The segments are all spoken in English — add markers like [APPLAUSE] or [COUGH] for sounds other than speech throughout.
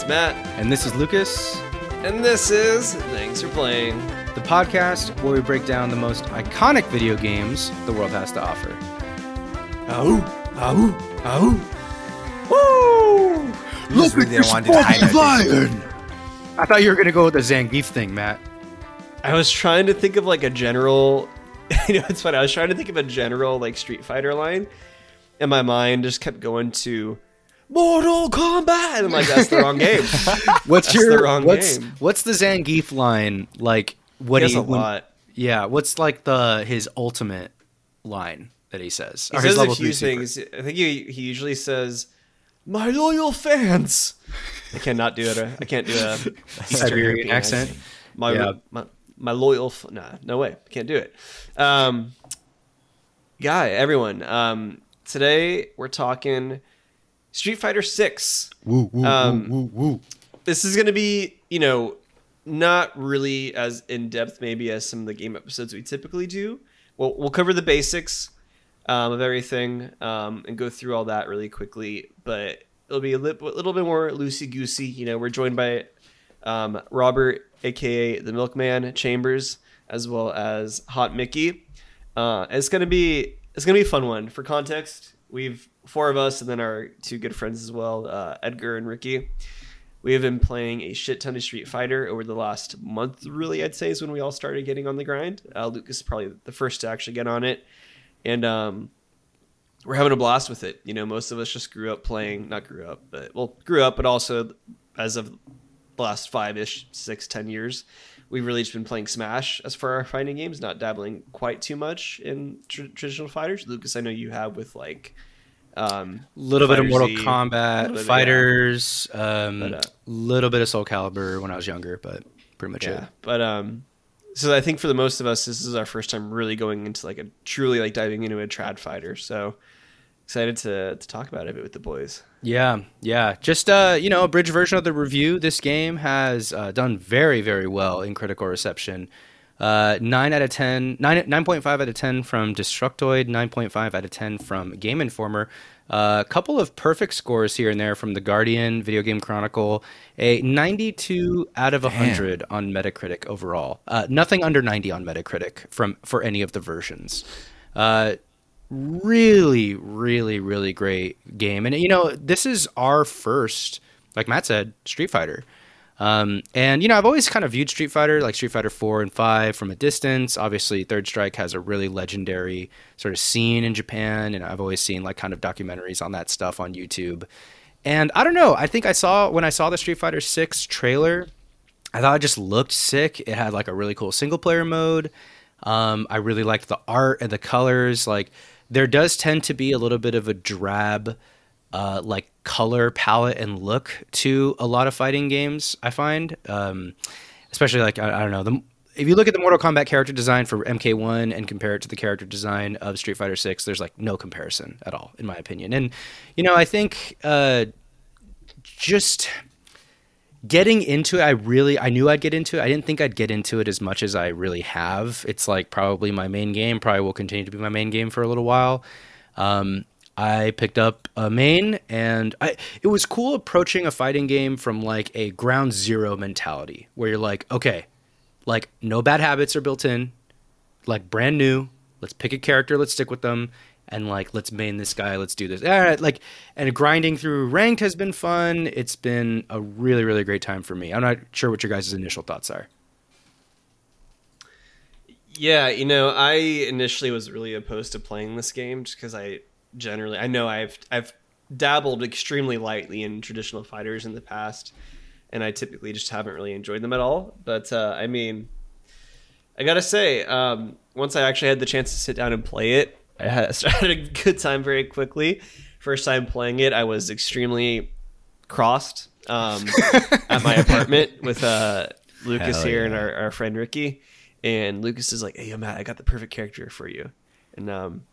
it's Matt. And this is Lucas. And this is Thanks for Playing, the podcast where we break down the most iconic video games the world has to offer. Ow, ow, ow. Woo! Look at this fucking lion! I thought you were going to go with the Zangief thing, Matt. I was trying to think of like a general. [LAUGHS] you know, it's funny. I was trying to think of a general like Street Fighter line, and my mind just kept going to Mortal Kombat. And I'm like, that's the wrong game. [LAUGHS] what's that's your the wrong what's, game? What's the Zangief line like? What he he a when- lot. Yeah, what's like the his ultimate line that he says? He Or his says a few three secret? things. I think he he usually says, "My loyal fans." I cannot do it. I can't do a Eastern [LAUGHS] Siberian European accent. My Yeah. my my loyal. F- nah, no way. Can't do it. Um, guy, everyone. Um, today we're talking Street Fighter Six. Woo woo Um, woo woo woo. This is going to be, you know, not really as in depth maybe as some of the game episodes we typically do. We'll we'll cover the basics um, of everything um, and go through all that really quickly, but it'll be a li- little bit more loosey goosey. You know, we're joined by um, Robert, aka the Milkman Chambers, as well as Hot Mickey. Uh, it's gonna be it's gonna be a fun one. For context, we've four of us, and then our two good friends as well, uh, Edgar and Ricky. We have been playing a shit ton of Street Fighter over the last month. Really, I'd say is when we all started getting on the grind. Uh, Lucas is probably the first to actually get on it, and um, we're having a blast with it. You know, most of us just grew up playing, not grew up, but well, grew up, but also as of the last five ish, six, ten years, we've really just been playing Smash as for our fighting games, not dabbling quite too much in tr- traditional fighters. Lucas, I know you have with like um, little bit of Mortal Z, Kombat, little bit, fighters, um, uh, little bit of Soul Calibur when I was younger, but pretty much yeah it. but um so i think for the most of us this is our first time really going into like a truly like diving into a trad fighter so excited to to talk about it a bit with the boys Yeah, yeah. Just uh, you know, a bridge version of the review. This game has uh, done very, very well in critical reception. Uh, nine out of 10, 9, 9.5 out of 10 from Destructoid, 9.5 out of 10 from Game Informer. A couple of perfect scores here and there from The Guardian, Video Game Chronicle, a 92 out of 100 on Metacritic overall. Uh, nothing under 90 on Metacritic from for any of the versions. Uh, really, really, really great game. And you know, this is our first, like Matt said, Street Fighter. Um, and you know, I've always kind of viewed Street Fighter, like Street Fighter Four and Five, from a distance. Obviously, Third Strike has a really legendary sort of scene in Japan, and I've always seen like kind of documentaries on that stuff on YouTube. And I don't know, I think I saw when I saw the Street Fighter Six trailer, I thought it just looked sick. It had like a really cool single player mode. Um, I really liked the art and the colors. Like there does tend to be a little bit of a drab, uh, like color palette and look to a lot of fighting games. I find, um, especially like I, I don't know the. If you look at the Mortal Kombat character design for MK1 and compare it to the character design of Street Fighter 6, there's like no comparison at all, in my opinion. And you know, I think uh, just getting into it i really i knew i'd get into it i didn't think i'd get into it as much as i really have it's like probably my main game probably will continue to be my main game for a little while um, i picked up a main and i it was cool approaching a fighting game from like a ground zero mentality where you're like okay like no bad habits are built in like brand new let's pick a character let's stick with them and like let's main this guy let's do this. All right like and grinding through ranked has been fun. It's been a really really great time for me. I'm not sure what your guys' initial thoughts are. Yeah you know i initially was really opposed to playing this game just because i generally i know i've i've dabbled extremely lightly in traditional fighters in the past and i typically just haven't really enjoyed them at all but uh, i mean i gotta say um, once i actually had the chance to sit down and play it I had, [LAUGHS] started a good time very quickly. First time playing it, I was extremely crossed um, [LAUGHS] at my apartment with uh, Lucas Hell here yeah. and our, our friend Ricky. And Lucas is like, "Hey, yo, Matt, I got the perfect character for you." And um,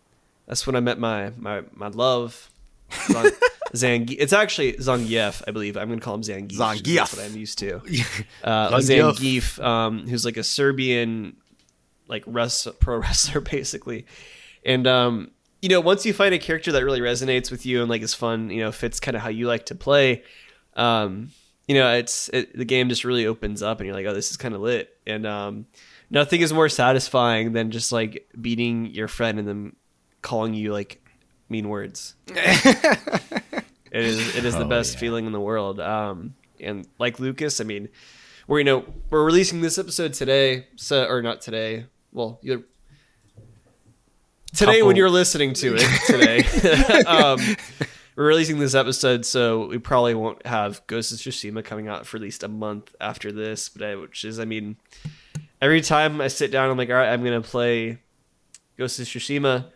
that's when I met my my my love, Zang. [LAUGHS] Zangief. It's actually Zangief, I believe. I'm gonna call him Zangief. Zangief. That's what I'm used to. [LAUGHS] Uh, Zangief. Um, who's like a Serbian like rest, pro [LAUGHS] wrestler basically. And um, you know, once you find a character that really resonates with you and like is fun, you know, fits kind of how you like to play, um, you know, it's it, the game just really opens up, and you're like, oh, this is kind of lit, and um, nothing is more satisfying than just like beating your friend and then calling you like mean words. [LAUGHS] it is it is the Oh, best yeah. feeling in the world. Um, and like Lucas, I mean, we're you know we're releasing this episode today, so or not today. Well, you're today when you're listening to it today. [LAUGHS] [LAUGHS] um, we're releasing this episode, so we probably won't have Ghost of Tsushima coming out for at least a month after this. But I, which is, I mean, every time I sit down, I'm like, all right, I'm gonna play Ghost of Tsushima.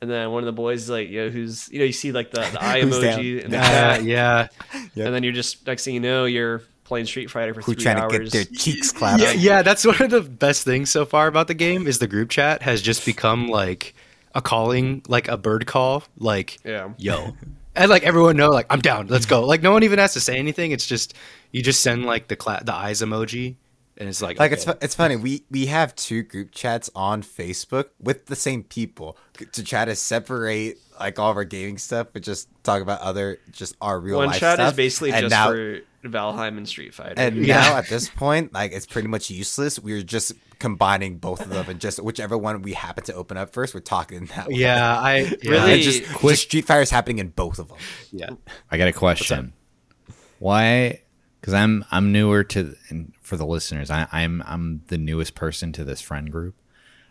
And then one of the boys is like, yo, who's you know, you see like the, the eye [LAUGHS] emoji down? in the Uh, chat, [LAUGHS] yeah. Yep. and then you're just next thing you know, you're playing Street Fighter for Who three trying to hours. get their cheeks clapped? yeah, yeah, that's one of the best things so far about the game is the group chat has just become like a calling, like a bird call, like Yeah. yo, and like everyone know, like I'm down, let's go. Like no one even has to say anything. It's just you just send like the cla- the eyes emoji, and it's like Like okay. it's it's funny. We we have two group chats on Facebook with the same people to try to separate like all of our gaming stuff, but just talk about other just our real One life chat stuff. is basically and just now, for Valheim and Street Fighter. And Yeah. now at this point, like it's pretty much useless. We're just combining both of them and just whichever one we happen to open up first, we're talking that. way. yeah, I [LAUGHS] yeah, Really- I And just just just Street Fighter is happening in both of them. yeah. I got a question. Why? Because I'm I'm newer to and for the listeners. I, I'm I'm the newest person to this friend group.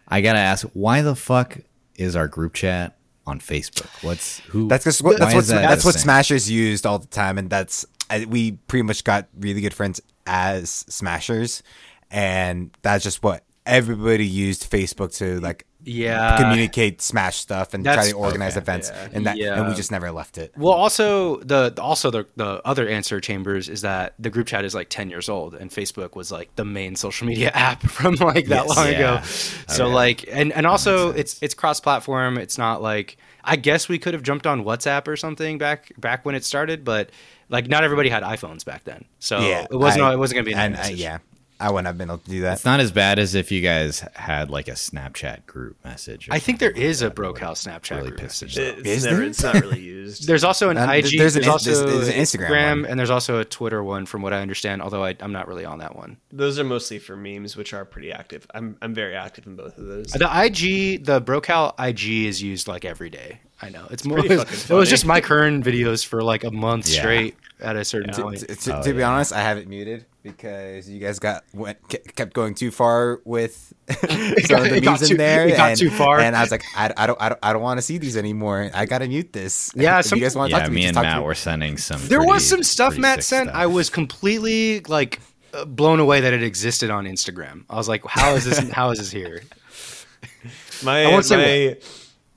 I gotta ask, why the fuck is our group chat on Facebook? What's who? That's just what that's what that that's what thing? Smashers used all the time, and that's we pretty much got really good friends as Smashers, and that's just what everybody used Facebook to like Yeah. communicate Smash stuff and try to organize okay, events, yeah. and that and we just never left it. Well, also the also the the other answer chambers is that the group chat is like ten years old, and Facebook was like the main social media [LAUGHS] app from like that Yes. long Yeah. ago. So oh, Okay. like, and and also it's it's cross platform. It's not like I guess we could have jumped on WhatsApp or something back back when it started, but like not everybody had iPhones back then, so yeah, it wasn't I- it wasn't gonna be an and. I, yeah, I wouldn't have been able to do that. It's not as bad as if you guys had like a Snapchat group message. I think there something is a like that. broke house Snapchat Really group pissed message. off. it's Is never, there? it's not really used. There's also an Um, IG. there's There's, an in- also there's- there's an Instagram one. and there's also a Twitter one, from what I understand. Although I, I'm not really on that one. Those are mostly for memes, which are pretty active. I'm I'm very active in both of those. The IG, the Brocal IG is used like every day. I know it's more. pretty It was, it was just my current videos for like a month Yeah. straight at a certain to, point. to- to- Oh, to be yeah. honest, I have it muted because you guys got went kept going too far with [LAUGHS] [LAUGHS] some of the it memes in there. it got and, too far. and I was like, I, I don't, I don't, I don't want to see these anymore. I gotta mute this. Yeah, if some- you guys want to Yeah, talk to me, me and talk to Matt were sending some. there was some stuff Matt sent. stuff. I was completely like uh, blown away that it existed on Instagram. I was like, how is this? how is this here? [LAUGHS] my I won't say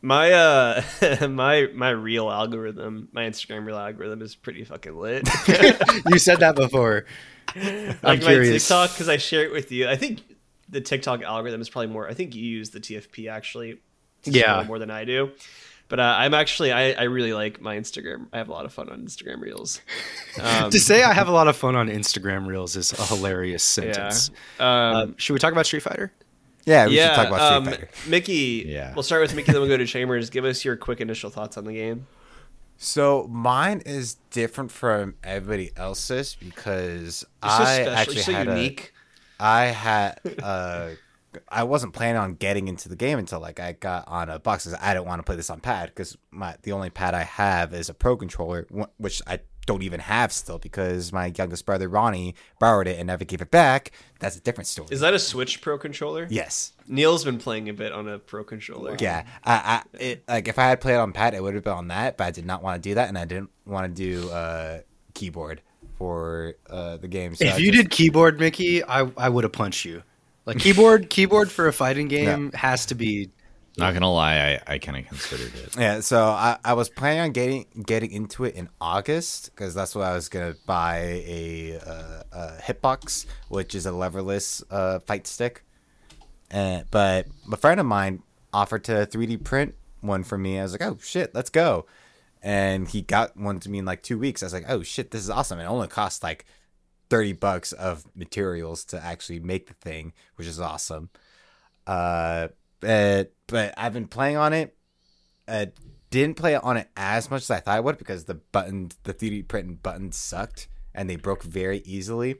my my uh my my real algorithm, my Instagram real algorithm is pretty fucking lit. you said that before. [LAUGHS] I'm like my curious. TikTok because I share it with you. I think the TikTok algorithm is probably more. I think you use the TFP actually. Yeah. more than I do. But uh, I'm actually I, I really like my Instagram. I have a lot of fun on Instagram Reels. [LAUGHS] Um, to say I have a lot of fun on Instagram Reels is a hilarious [LAUGHS] yeah. sentence. Um, Uh, should we talk about Street Fighter? Yeah, we yeah. should talk about Street um, Fighter. Mickey. Yeah. We'll start with Mickey, then we'll go to Chambers. Give us your quick initial thoughts on the game. So mine is different from everybody else's because I actually so had unique. a, I had uh [LAUGHS] I wasn't planning on getting into the game until like I got on a box. I don't want to play this on pad because my the only pad I have is a pro controller, which I don't even have still because my youngest brother Ronnie borrowed it and never gave it back. That's a different story. Is that a Switch Pro controller? yes. Neil's been playing a bit on a Pro controller. Yeah, I, I it, like if I had played on pad, it would have been on that, but I did not want to do that, and I didn't want to do uh keyboard for uh the game. So I if you just- did keyboard, Mickey, I I would have punched you. Like keyboard, keyboard for a fighting game has to be. Not gonna lie, I, I kind of considered it. Yeah, so I, I was planning on getting getting into it in August because that's what I was gonna buy a, uh, a hitbox, which is a leverless uh, fight stick. Uh, but a friend of mine offered to 3D print one for me. I was like, oh shit, let's go. And he got one to me in like two weeks. I was like, oh shit, this is awesome. It only cost like 30 bucks of materials to actually make the thing, which is awesome. Uh, but, but I've been playing on it. Uh, didn't play on it as much as I thought I would because the button, the 3D print buttons sucked. and they broke very easily.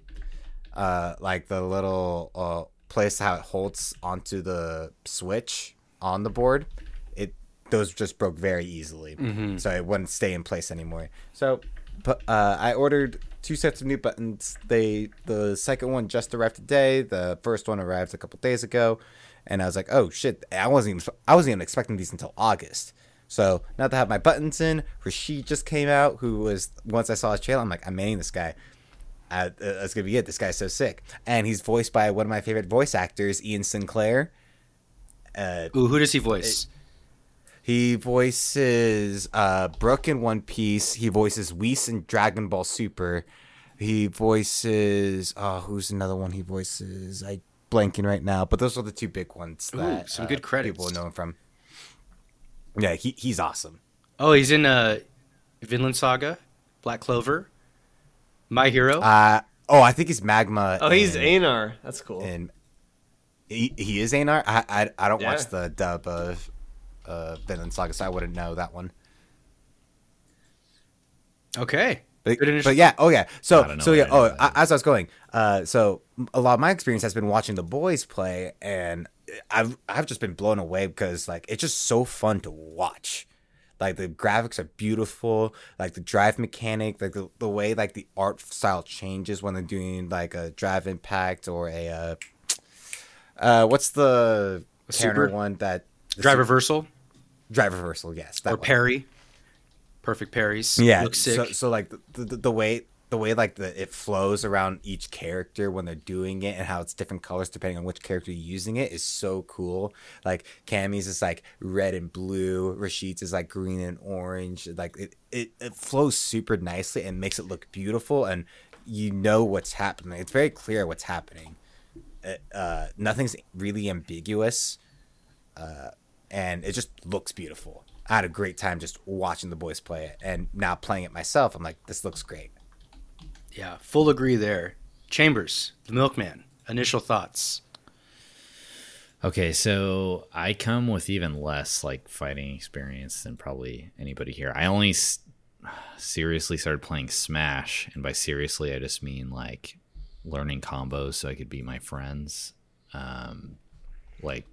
Uh, like the little uh, place how it holds onto the switch on the board, it those just broke very easily, so it wouldn't stay in place anymore. So, but uh, I ordered two sets of new buttons. They the second one just arrived today. The first one arrived a couple days ago, and I was like, oh shit! I wasn't even I wasn't even expecting these until August. So now that I have my buttons in, Rashid just came out. Who was once I saw his trailer, I'm like, I'm manning this guy. Uh, that's gonna be it. This guy's so sick, and he's voiced by one of my favorite voice actors, Ian Sinclair. Uh, Ooh, who does he voice? he voices uh, Brook in One Piece. He voices Whis in Dragon Ball Super. He voices oh, who's another one he voices? I blanking right now, but those are the two big ones Ooh, some uh, good credits. people know him from. Yeah, he he's awesome. oh, he's in uh, Vinland Saga, Black Clover, My Hero. Uh oh, I think he's Magma. Oh, he's in, Anar. That's cool. And he, he is Anar. I I, I don't Yeah. watch the dub of uh Vinland Saga, so I wouldn't know that one. okay. But, but yeah, oh yeah. So I don't know so yeah. Oh, I, as I was going, uh, so a lot of my experience has been watching the boys play, and I've I've just been blown away because like it's just so fun to watch. Like the graphics are beautiful, like the drive mechanic, like the, the way like the art style changes when they're doing like a drive impact or a uh, uh what's the super? one that Drive super- reversal drive reversal yes that or one. parry. Perfect parries. yeah Looks sick. so, so like the, the, the way the way like the it flows around each character when they're doing it and how it's different colors depending on which character you're using it is so cool. Like Cammy's is like red and blue. Rashid's is like green and orange. Like it, it, it flows super nicely and makes it look beautiful and you know what's happening. It's very clear what's happening. Uh, nothing's really ambiguous uh, and it just looks beautiful. I had a great time just watching the boys play it, and now playing it myself. I'm like, this looks great. Yeah, full agree there. Chambers, the milkman. Initial thoughts. Okay, so I come with even less like fighting experience than probably anybody here. I only s- seriously started playing Smash, and by seriously, I just mean like learning combos so I could beat my friends, um, like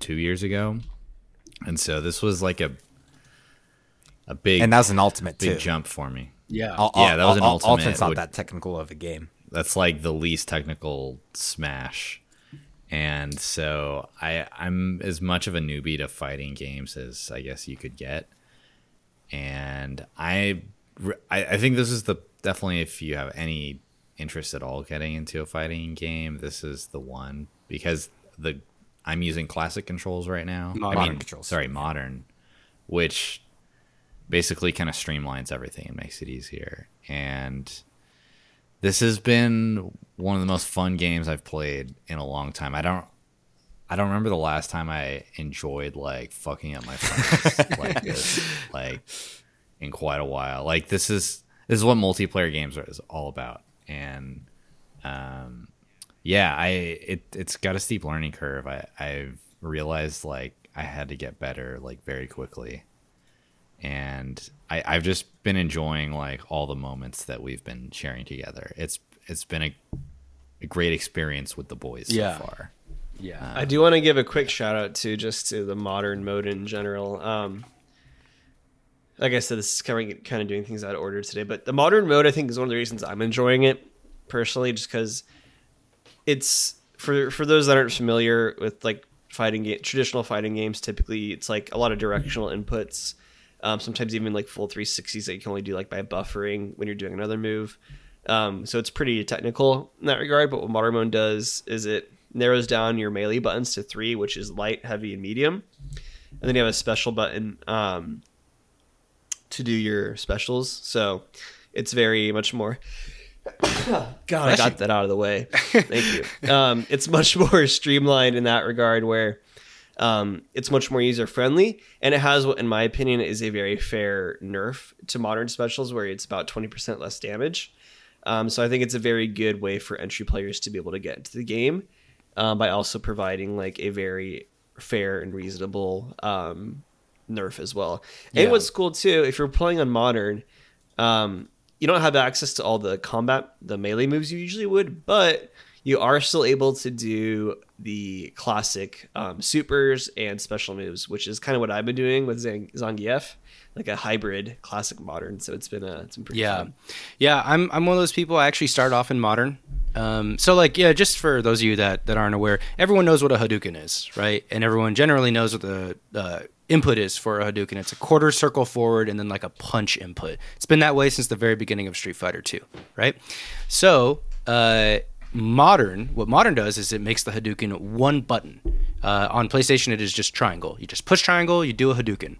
two years ago. And so this was like a a big And that was an ultimate big too. jump for me. Yeah. Ul- Yeah, that was an ul- ultimate. Ultimate's not Would- that technical of a game. that's like the least technical smash and so i i'm as much of a newbie to fighting games as i guess you could get and i i, I think this is the definitely if you have any interest at all getting into a fighting game this is the one because the i'm using classic controls right now Modern I mean, controls. sorry modern which basically kind of streamlines everything and makes it easier and this has been one of the most fun games I've played in a long time. I don't I don't remember the last time I enjoyed like fucking up my friends [LAUGHS] like this like in quite a while. Like this is this is what multiplayer games are is all about. And um yeah, I it it's got a steep learning curve. I I've realized like I had to get better like very quickly and I, I've just been enjoying like all the moments that we've been sharing together. It's it's been a, a great experience with the boys Yeah. so far. yeah. I do want to give a quick shout out to just to the modern mode in general. Um, like I said, this is kind of, kind of doing things out of order today, but the modern mode I think is one of the reasons I'm enjoying it personally, just because it's for for those that aren't familiar with like fighting game, traditional fighting games. Typically, it's like a lot of directional inputs. Um, sometimes even like full 360s that you can only do like by buffering when you're doing another move. Um, so it's pretty technical in that regard. But what modern mode does is it narrows down your melee buttons to three, which is light, heavy, and medium. And then you have a special button um, to do your specials. So it's very much more. [COUGHS] God, I got that out of the way. [LAUGHS] Thank you. Um, it's much more [LAUGHS] streamlined in that regard, where um, it's much more user friendly, and it has what, in my opinion, is a very fair nerf to modern specials, where it's about twenty percent less damage. Um, so I think it's a very good way for entry players to be able to get into the game um, by also providing like a very fair and reasonable um, nerf as well. And Yeah. what's cool too, if you're playing on modern, um, you don't have access to all the combat, the melee moves you usually would, but you are still able to do the classic um, supers and special moves, which is kind of what I've been doing with Zang- Zangief, like a hybrid classic modern. So it's been a it's been pretty Yeah, fun. yeah. I'm I'm one of those people. I actually start off in modern. Um, so like yeah, just for those of you that that aren't aware, everyone knows what a Hadouken is, right? And everyone generally knows what the uh, input is for a Hadouken. It's a quarter circle forward and then like a punch input. It's been that way since the very beginning of Street Fighter 2, right? So uh, modern, what modern does is it makes the Hadouken one button. Uh, on PlayStation, it is just triangle. You just push triangle, you do a Hadouken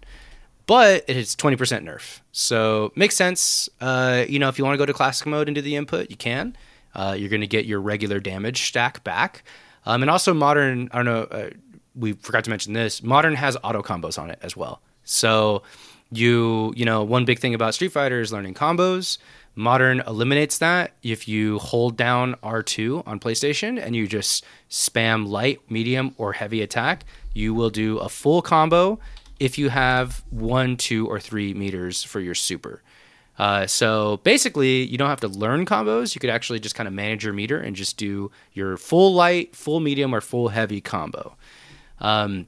but it is 20% nerf. So makes sense. Uh, you know, if you want to go to classic mode and do the input, you can. Uh, you're going to get your regular damage stack back. Um, and also modern, I don't know, uh, we forgot to mention this. Modern has auto combos on it as well. So you, you know, one big thing about Street Fighter is learning combos. Modern eliminates that if you hold down R2 on PlayStation and you just spam light, medium, or heavy attack, you will do a full combo if you have one, two, or three meters for your super. Uh, so basically, you don't have to learn combos. You could actually just kind of manage your meter and just do your full light, full medium, or full heavy combo. Um,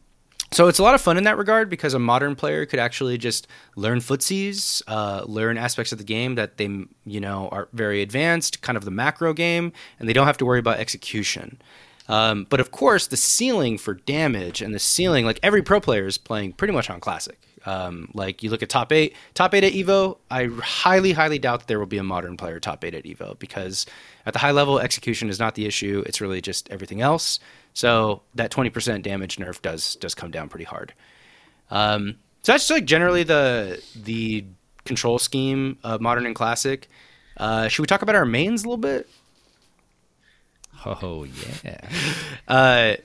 so it's a lot of fun in that regard because a modern player could actually just learn footsies, uh, learn aspects of the game that they you know are very advanced, kind of the macro game, and they don't have to worry about execution. Um, but of course, the ceiling for damage and the ceiling, like every pro player is playing pretty much on classic. Um, like you look at top eight, top eight at Evo. I highly, highly doubt that there will be a modern player top eight at Evo because at the high level, execution is not the issue. It's really just everything else. So that twenty percent damage nerf does does come down pretty hard. Um, so that's like generally the the control scheme of modern and classic. Uh, should we talk about our mains a little bit? Oh yeah. [LAUGHS] Uh,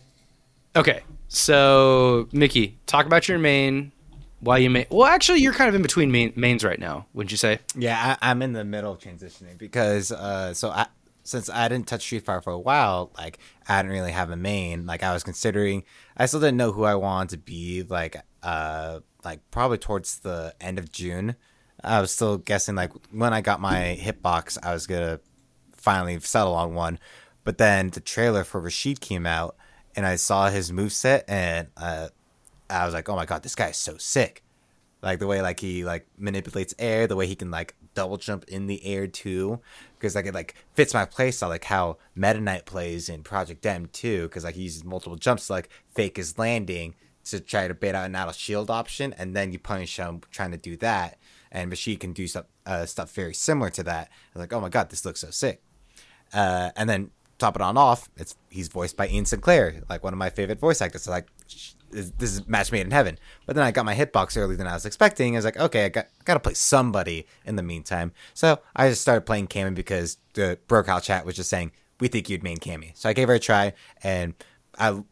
okay, so Mickey, talk about your main. Why you main? Well, actually, you're kind of in between main, mains right now. Wouldn't you say? Yeah, I, I'm in the middle of transitioning because uh, so I since I didn't touch Street Fighter for a while, like I didn't really have a main. Like I was considering, I still didn't know who I wanted to be. Like uh, like probably towards the end of June, I was still guessing. Like when I got my hitbox, I was gonna finally settle on one. But then the trailer for Rashid came out, and I saw his move set, and uh, I was like, oh my god, this guy is so sick like the way like he like manipulates air the way he can like double jump in the air too because like it like fits my playstyle like how meta knight plays in project m too because like he uses multiple jumps to like fake his landing to try to bait out an out of shield option and then you punish him trying to do that and Rashid can do stuff uh, stuff very similar to that. Like oh my god this looks so sick. Uh, and then top it on off it's he's voiced by Ian Sinclair like one of my favorite voice actors so like this is match made in heaven. But then I got my hitbox earlier than I was expecting. I was like, okay, I got got to play somebody in the meantime. So I just started playing Cammy because the Brocal chat was just saying we think you'd main Cammy. So I gave her a try, and I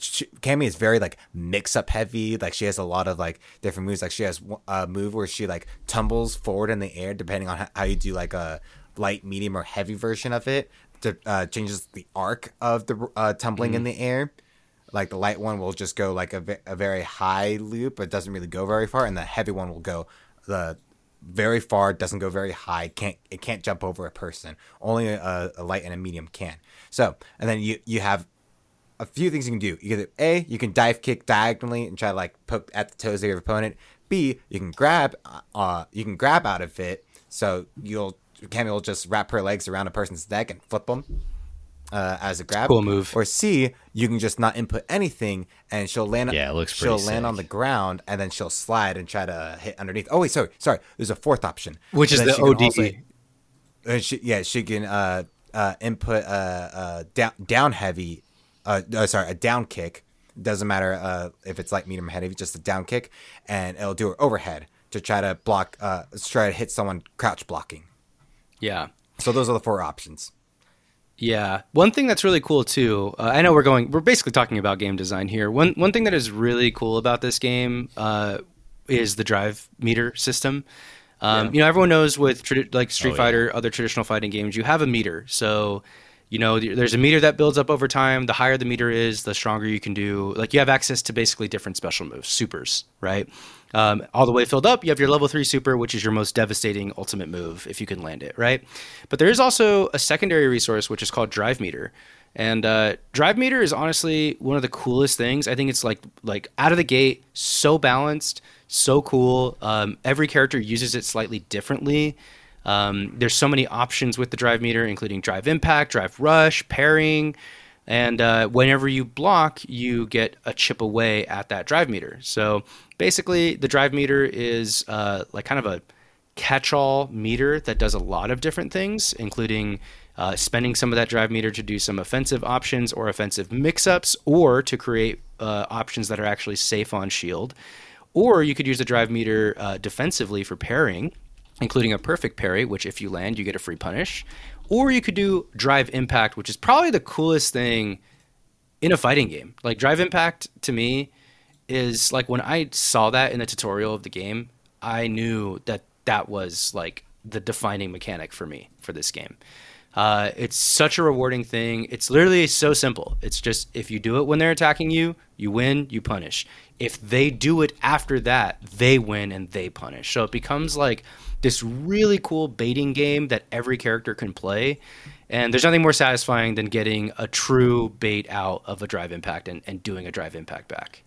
Cammy is very like mix up heavy. Like she has a lot of like different moves. Like she has a move where she like tumbles forward in the air depending on how you do like a light, medium, or heavy version of it. To uh, changes the arc of the uh, tumbling in the air. Like the light one will just go like a, ve- a very high loop but doesn't really go very far and the heavy one will go the very far doesn't go very high can't it can't jump over a person. Only a, a light and a medium can. So and then you you have a few things you can do. You can a you can dive kick diagonally and try to like poke at the toes of your opponent. B you can grab uh you can grab out of it. So you'll Cammy will just wrap her legs around a person's neck and flip them uh, as a grab. Cool move. Or C, you can just not input anything, and she'll land. Yeah, it looks She'll pretty land sick. on the ground, and then she'll slide and try to hit underneath. Oh wait, sorry, sorry. There's a fourth option, Which is And then the OD. also- uh, she, yeah, she can uh, uh, input uh, uh, down down heavy. Sorry, a down kick. Doesn't matter uh, if it's like medium, heavy. Just a down kick, and it'll do her overhead to try to block. Uh, try to hit someone crouch blocking. Yeah. So those are the four options. Yeah. One thing that's really cool too. Uh, I know we're going. We're basically talking about game design here. One one thing that is really cool about this game uh, is the drive meter system. Um, You know, everyone knows with tradi- like Street Oh, yeah. Fighter, other traditional fighting games, you have a meter. So you know, there's a meter that builds up over time. The higher the meter is, the stronger you can do. Like you have access to basically different special moves, supers, right? Um, all the way filled up, you have your level three super, which is your most devastating ultimate move if you can land it, right? But there is also a secondary resource which is called drive meter. And uh, drive meter is honestly one of the coolest things. I think it's like like out of the gate, so balanced, so cool. Um, every character uses it slightly differently. Um, there's so many options with the drive meter, including drive impact, drive rush, parrying, and uh, whenever you block, you get a chip away at that drive meter. So basically, the drive meter is uh, like kind of a catch-all meter that does a lot of different things, including uh, spending some of that drive meter to do some offensive options or offensive mix-ups, or to create uh, options that are actually safe on shield. Or you could use the drive meter uh, defensively for parrying including a perfect parry, which if you land, you get a free punish. Or you could do Drive Impact, which is probably the coolest thing in a fighting game. Like Drive Impact to me is like when I saw that in the tutorial of the game, I knew that that was like the defining mechanic for me for this game. Uh, it's such a rewarding thing. It's literally so simple. It's just if you do it when they're attacking you, you win, you punish. If they do it after that, they win and they punish. So it becomes like this really cool baiting game that every character can play. And there's nothing more satisfying than getting a true bait out of a drive impact and, and doing a drive impact back.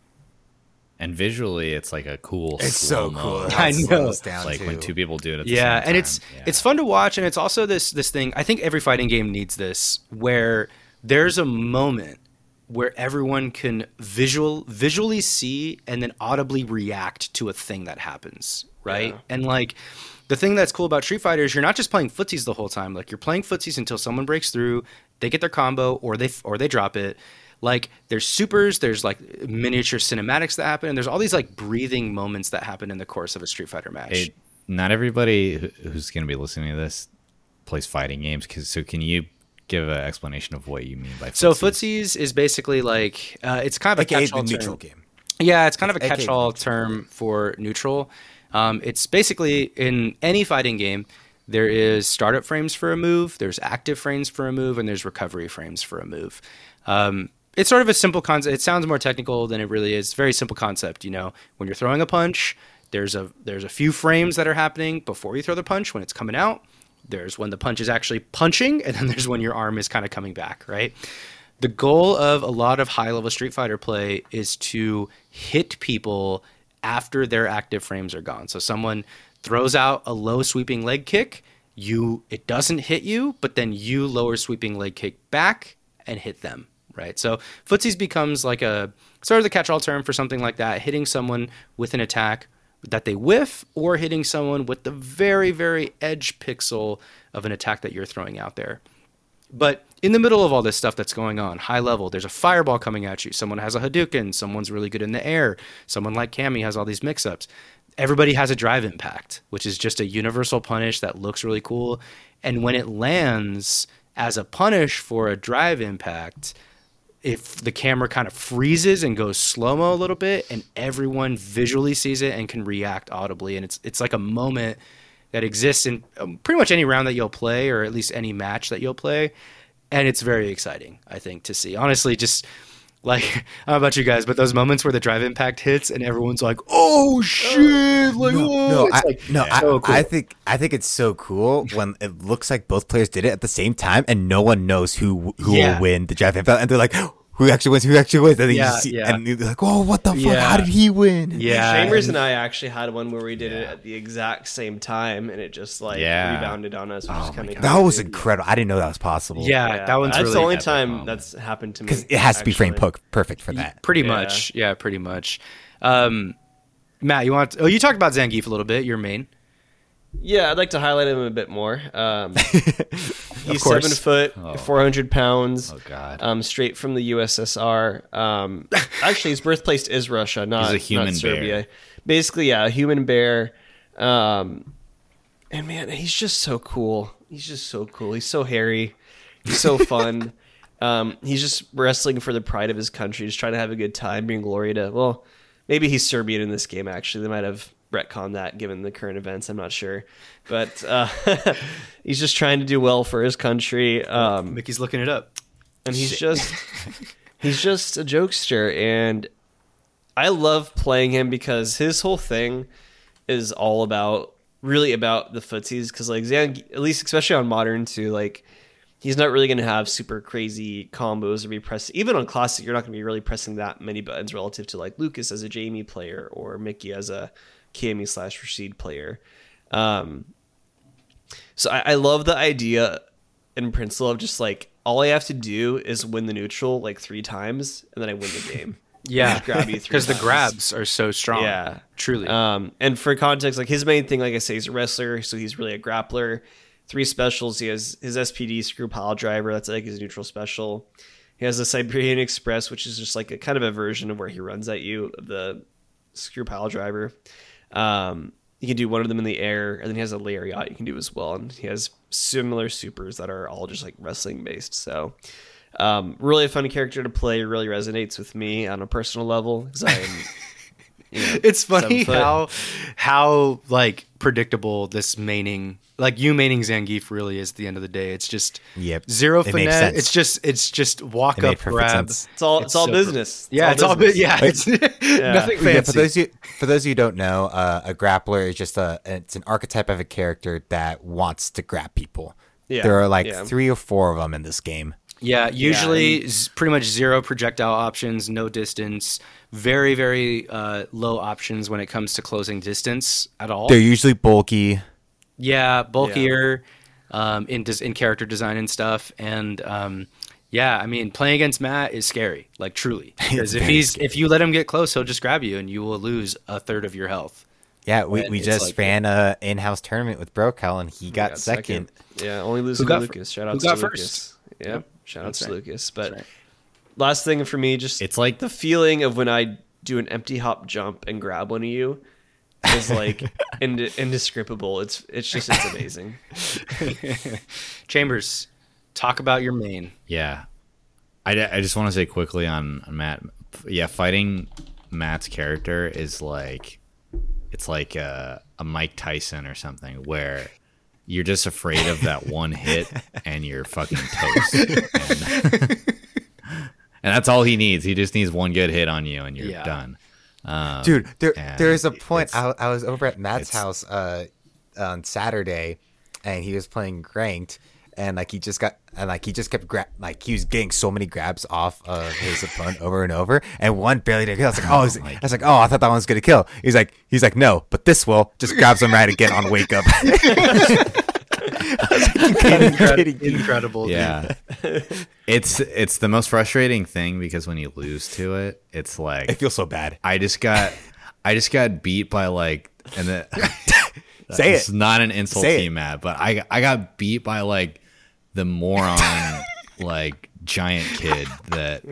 And visually, it's like a cool. It's so slow-mo. cool. I know. It's down Like to. when two people do it at the yeah same and it's. Yeah. it's fun to watch and it's also this this thing i think every fighting game needs this where there's a moment where everyone can visual visually see and then audibly react to a thing that happens right Yeah. and like the thing that's cool about street fighter is you're not just playing footsies the whole time like you're playing footsies until someone breaks through they get their combo or they or they drop it like there's supers there's like miniature cinematics that happen and there's all these like breathing moments that happen in the course of a street fighter match Hey, not everybody who's going to be listening to this plays fighting games. 'cause- so can you give an explanation of what you mean by So footsies? footsies is basically like uh, it's kind of a AKA the catch-all neutral term. game. Yeah, it's kind of a catch-all neutral. term for neutral. Um, it's basically in any fighting game, there is startup frames for a move, there's active frames for a move, and there's recovery frames for a move. Um, it's sort of a simple concept. It sounds more technical than it really is. Very simple concept. You know, when you're throwing a punch, there's a there's a few frames that are happening before you throw the punch when it's coming out. There's when the punch is actually punching, and then [LAUGHS] there's when your arm is kind of coming back, right? The goal of a lot of high level Street Fighter play is to hit people after their active frames are gone. So someone throws out a low sweeping leg kick, you it doesn't hit you, but then you lower sweeping leg kick back and hit them, right? So footsies becomes like a sort of the catch-all term for something like that, hitting someone with an attack that they whiff or hitting someone with the very very edge pixel of an attack that you're throwing out there. But in the middle of all this stuff that's going on, high level, there's a fireball coming at you. Someone has a Hadouken. Someone's really good in the air. Someone like Cammy has all these mix ups. Everybody has a drive impact, which is just a universal punish that looks really cool. And when it lands as a punish for a drive impact, if the camera kind of freezes and goes slow mo a little bit, and everyone visually sees it and can react audibly, and it's it's like a moment that exists in um, pretty much any round that you'll play, or at least any match that you'll play, and it's very exciting. I think to see. Honestly, just like [LAUGHS] I don't know about you guys, but those moments where the drive impact hits and everyone's like, "Oh shit!" Like, No, "Whoa," no, it's I, like no, I, cool. I think I think it's so cool when it looks like both players did it at the same time, and no one knows who who Yeah. will win the drive impact, and they're like, "Who actually wins? Who actually wins?" And then Yeah, you see, yeah. and you're like, "Oh, what the fuck? Yeah. How did he win?" yeah, Chambers and- and I actually had one where we did it at the exact same time, and it just like Yeah. rebounded on us. Which is kind of That was incredible. I didn't know that was possible. yeah, that one's that's really the only epic time moment. that's happened to me. because it has to be frame actually. po- perfect for that. Pretty Yeah. much. Yeah, pretty much. Um, Matt, you want? oh, you talked about Zangief a little bit. Your main. Yeah, I'd like to highlight him a bit more. Um, [LAUGHS] he's seven foot, Oh. four hundred pounds. Oh God. Um, straight from the USSR. Um, actually, his birthplace is Russia, not, He's a human not Serbia. bear. Basically, yeah, a human bear. Um, and man, he's just so cool. He's just so cool. He's so hairy. He's so [LAUGHS] fun. um, he's just wrestling for the pride of his country, just trying to have a good time, bring glory to. Well, maybe he's Serbian in this game. Actually, they might have retcon that given the current events. I'm not sure, but uh, [LAUGHS] he's just trying to do well for his country. Um, Mickey's looking it up. and he's just [LAUGHS] he's just a jokester and i love playing him because his whole thing is all about really about the footsies because like Zan, at least especially on modern too like he's not really going to have super crazy combos or be pressing even on classic you're not going to be really pressing that many buttons relative to like lucas as a jamie player or mickey as a Cammy slash Rashid player um so I, I love the idea in principle of just like all I have to do is win the neutral like three times, and then I win the game. [LAUGHS] Yeah, because [LAUGHS] the grabs are so strong. Yeah. truly. Um, and for context, like his main thing, like I say, he's a wrestler, so he's really a grappler. Three specials. He has his SPD screw pile driver. That's like his neutral special. He has the Siberian Express, which is just like a kind of a version of where he runs at you of the screw pile driver. Um, you can do one of them in the air, and then he has a lariat you can do as well. And he has similar supers that are all just like wrestling based. So, um, really a fun character to play. Really resonates with me on a personal level because I'm. [LAUGHS] You know, it's funny how how like predictable this maining like you maining Zangief really is at the end of the day. It's just Yep. zero It finesse. It's just it's just walk It up perfect grab. sense. It's all it's, all so- business. Yeah, it's all bit. business. Yeah, it's [LAUGHS] nothing Yeah, fancy. for those you for those of you who don't know, uh, a grappler is just a it's an archetype of a character that wants to grab people. Yeah, there are like yeah. three or four of them in this game. Yeah, usually and- z- pretty much zero projectile options, no distance, very very uh, low options when it comes to closing distance at all. They're usually bulky. Yeah, bulkier Um, in des- in character design and stuff, and um, yeah, I mean playing against Matt is scary, like truly, [LAUGHS] because if he's scary. if you let him get close, he'll just grab you and you will lose a third of your health. Yeah, we, When we just like- ran a in-house tournament with Brocal and he got, got second. Yeah, only losing got to fir- Lucas. Shout out got to first? Lucas. Yep. Yep. Shout out to right. Lucas. But right. last thing for me, just It's like the feeling of when I do an empty hop jump and grab one of you is like [LAUGHS] ind- indescribable. It's it's just it's amazing. [LAUGHS] Chambers, talk about your main. Yeah. I, I just want to say quickly on, on Matt. Yeah, fighting Matt's character is like it's like a, a Mike Tyson or something where you're just afraid of that one hit [LAUGHS] and you're fucking toast. and, [LAUGHS] and that's all he needs. He just needs one good hit on you and you're Yeah. done. Um, Dude, there there is a point. I, I was over at Matt's house uh, on Saturday, and he was playing ranked, and like he just got and like he just kept gra- like he was getting so many grabs off of his opponent over and over, and one barely did kill. I was like, oh, oh is- I was like, oh, I thought that one was gonna kill. He's like, he's like, no, but this will just grabs him right again on wake up. [LAUGHS] kidding you. Incredible. Yeah. [LAUGHS] it's it's the most frustrating thing because when you lose to it, it's like It feels so bad. I just got I just got beat by like and then [LAUGHS] Say it's it. not an insult Say to it. you, Matt, but I I got beat by like the moron [LAUGHS] like giant kid that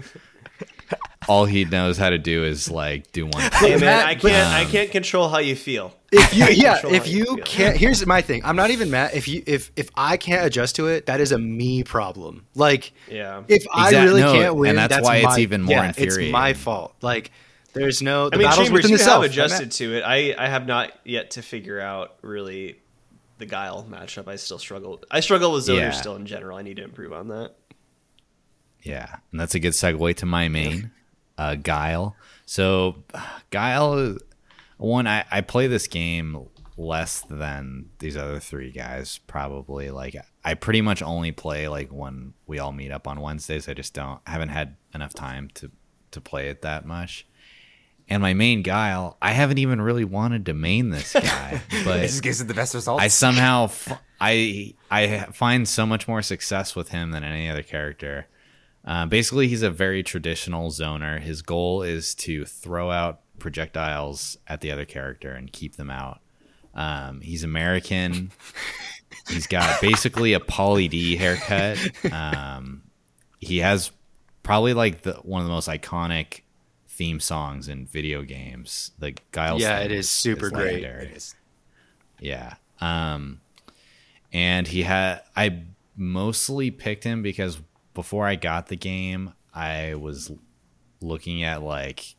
all he knows how to do is like do one Hey thing. man, I can't I Um, can't control how you feel. If [LAUGHS] you, yeah, if you you can't, here's my thing. I'm not even mad. If you, if if I can't adjust to it, that is a me problem. Like, Yeah. if I really no, can't win, and that's why it's even more yeah, It's my fault. Like, there's no. The I mean, battle's Chambers, within you the have self. adjusted to it. I, I have not yet to figure out really the Guile matchup. I still struggle. I struggle with Zoner Yeah. still in general. I need to improve on that. Yeah, and that's a good segue to my main, uh, Guile. So, [SIGHS] Guile, one I, I play this game less than these other three guys. Probably like I pretty much only play like when we all meet up on Wednesdays. I just don't haven't had enough time to to play it that much. And my main Guile, I haven't even really wanted to main this [LAUGHS] guy, but This gives it the best results. I somehow f- I I find so much more success with him than any other character. Uh, basically, he's a very traditional zoner. His goal is to throw out projectiles at the other character and keep them out. Um, he's American. he's got [LAUGHS] basically a Pauly D haircut. Um, he has probably like the one of the most iconic theme songs in video games. The Guile's. Yeah, it is super great. legendary. It is. Yeah. Um and he had I mostly picked him because before I got the game, I was looking at like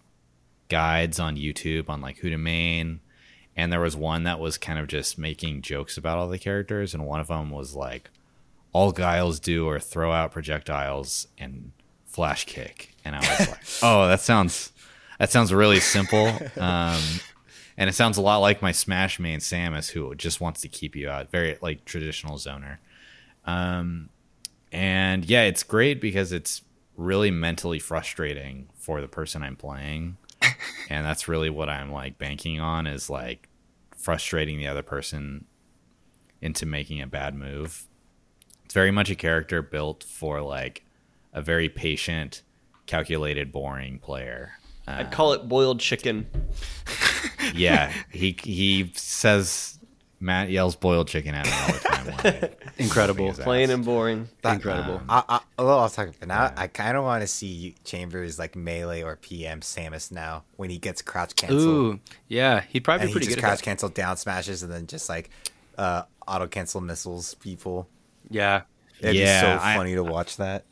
guides on YouTube on like who to main and there was one that was kind of just making jokes about all the characters, and one of them was like, "All Guiles do are throw out projectiles and flash kick," and I was like, [LAUGHS] "Oh, that sounds that sounds really simple." Um, and it sounds a lot like my Smash main Samus, who just wants to keep you out, very like traditional zoner. Um, and yeah, it's great because it's really mentally frustrating for the person I'm playing, and that's really what I'm like banking on is like frustrating the other person into making a bad move. It's very much a character built for like a very patient, calculated, boring player. I'd call it boiled chicken. [LAUGHS] Yeah, he he says Matt yells boiled chicken at me all the time. [LAUGHS] Incredible. Plain and boring. Incredible. I, I, a little off topic, but now I kind of want to see Chambers like melee or PM Samus now when he gets crouch canceled. Ooh, yeah, he'd probably and be he pretty just good at crouch that. cancel down smashes and then just like uh, auto cancel missiles people. Yeah, It'd Yeah, be so I- funny to watch that.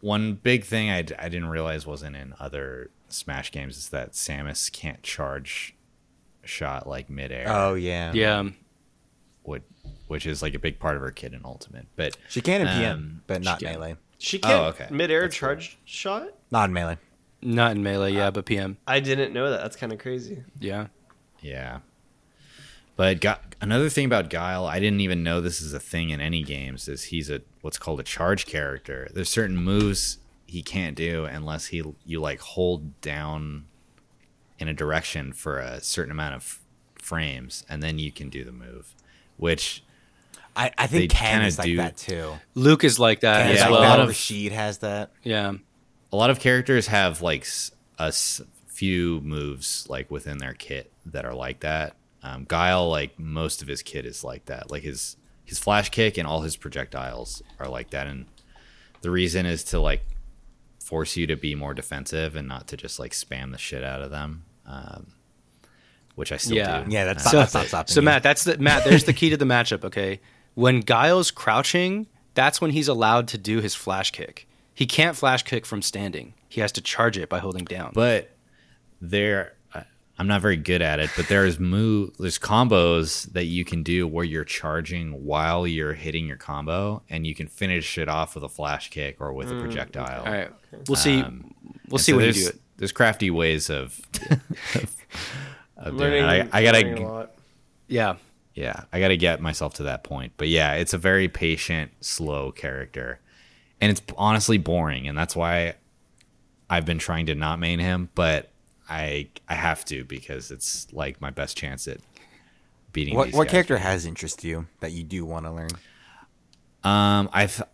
One big thing I, I didn't realize wasn't in other Smash games is that Samus can't charge shot like midair. Oh yeah, yeah. which, which is like a big part of her kit in Ultimate. But She can in PM, Um, but not can. melee. She can't Oh, okay. mid-air charge shot. Not in melee. Not in melee, yeah, but PM. I didn't know that. That's kind of crazy. Yeah. Yeah. But got, another thing about Guile, I didn't even know this is a thing in any games. Is he's a what's called a charge character. There's certain moves he can't do unless he you like hold down in a direction for a certain amount of frames, and then you can do the move. Which I, I think Ken kinda is like do- that too. Luke is like that Ken as like well. that. lot of- Rashid has that. yeah. a lot of characters have like s- a s- few moves like within their kit that are like that. Um, Guile, like most of his kit is like that. Like his his flash kick and all his projectiles are like that. And the reason is to like force you to be more defensive and not to just like spam the shit out of them. Um, which I still Yeah. do. Yeah, that's Uh, not, So, that's not stopping so you. Matt, that's the Matt. There's the key to the matchup. Okay, when Guile's crouching, that's when he's allowed to do his flash kick. He can't flash kick from standing. He has to charge it by holding down. but there I- I'm not very good at it, but there's move there's combos that you can do where you're charging while you're hitting your combo and you can finish it off with a flash kick or with a projectile. All right, we'll see. Um, we'll see so when you there's, do it. There's crafty ways of, of, [LAUGHS] of doing Learning, it. I, I gotta lot. Yeah, yeah, I gotta get myself to that point. But yeah, it's a very patient, slow character. And it's honestly boring, and that's why I've been trying to not main him, but I I have to because it's like my best chance at beating What what character has interest to you that you do want to learn? Um, I th-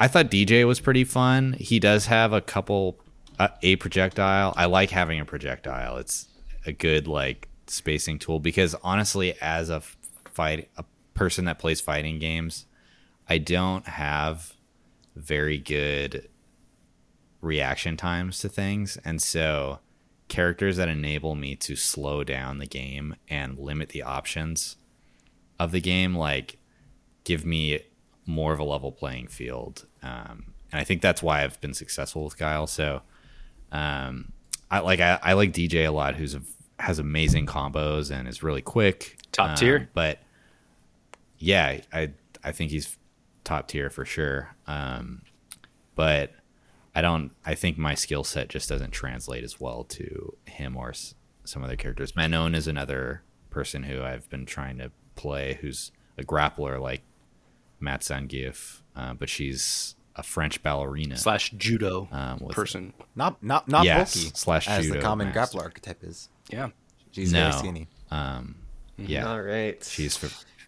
I thought DJ was pretty fun. He does have a couple uh, a projectile. I like having a projectile. It's a good like spacing tool because honestly, as a fight a person that plays fighting games, I don't have very good reaction times to things, and so characters that enable me to slow down the game and limit the options of the game like give me more of a level playing field. Um, and I think that's why I've been successful with Guile. So, um, I like I, I like DJ a lot, who's a, has amazing combos and is really quick, Top Um, tier. But yeah, I I think he's top tier for sure. Um, but I don't. I think my skill set just doesn't translate as well to him or s- some other characters. Manon is another person who I've been trying to play, who's a grappler like Matt Zangief, uh, but she's a French ballerina. slash judo Um, with- person. Not not not Yes, bulky slash as the common master. grappler archetype is. Yeah. She's No. very skinny. Um, yeah, All right. she's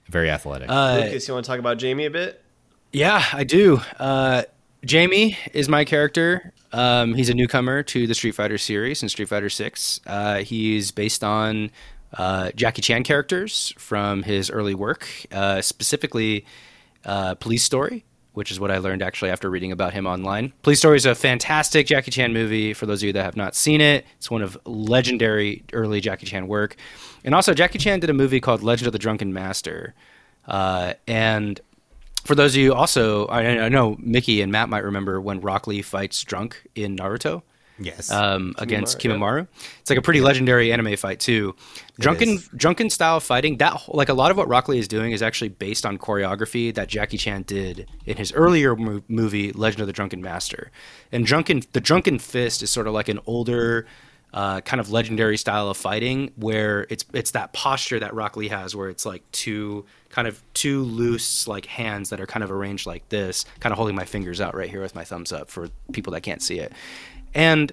very athletic. Uh, Lucas, you want to talk about Jamie a bit? Yeah, I do. Uh, Jamie is my character. Um, he's a newcomer to the Street Fighter series in Street Fighter Six. Uh, he's based on uh, Jackie Chan characters from his early work, uh, specifically uh, Police Story, which is what I learned actually after reading about him online. Police Story is a fantastic Jackie Chan movie. For those of you that have not seen it, it's one of legendary early Jackie Chan work. And also, Jackie Chan did a movie called Legend of the Drunken Master. Uh, and for those of you also, I, I know Mickey and Matt might remember when Rock Lee fights drunk in Naruto. Yes. um, against Kimimaro, Kimimaro. It's like a pretty legendary anime fight too. Drunken drunken style fighting. That like a lot of what Rock Lee is doing is actually based on choreography that Jackie Chan did in his earlier mo- movie Legend of the Drunken Master. And drunken the drunken fist is sort of like an older. Uh, kind of legendary style of fighting where it's it's that posture that Rock Lee has where it's like two kind of two loose like hands that are kind of arranged like this kind of holding my fingers out right here with my thumbs up for people that can't see it and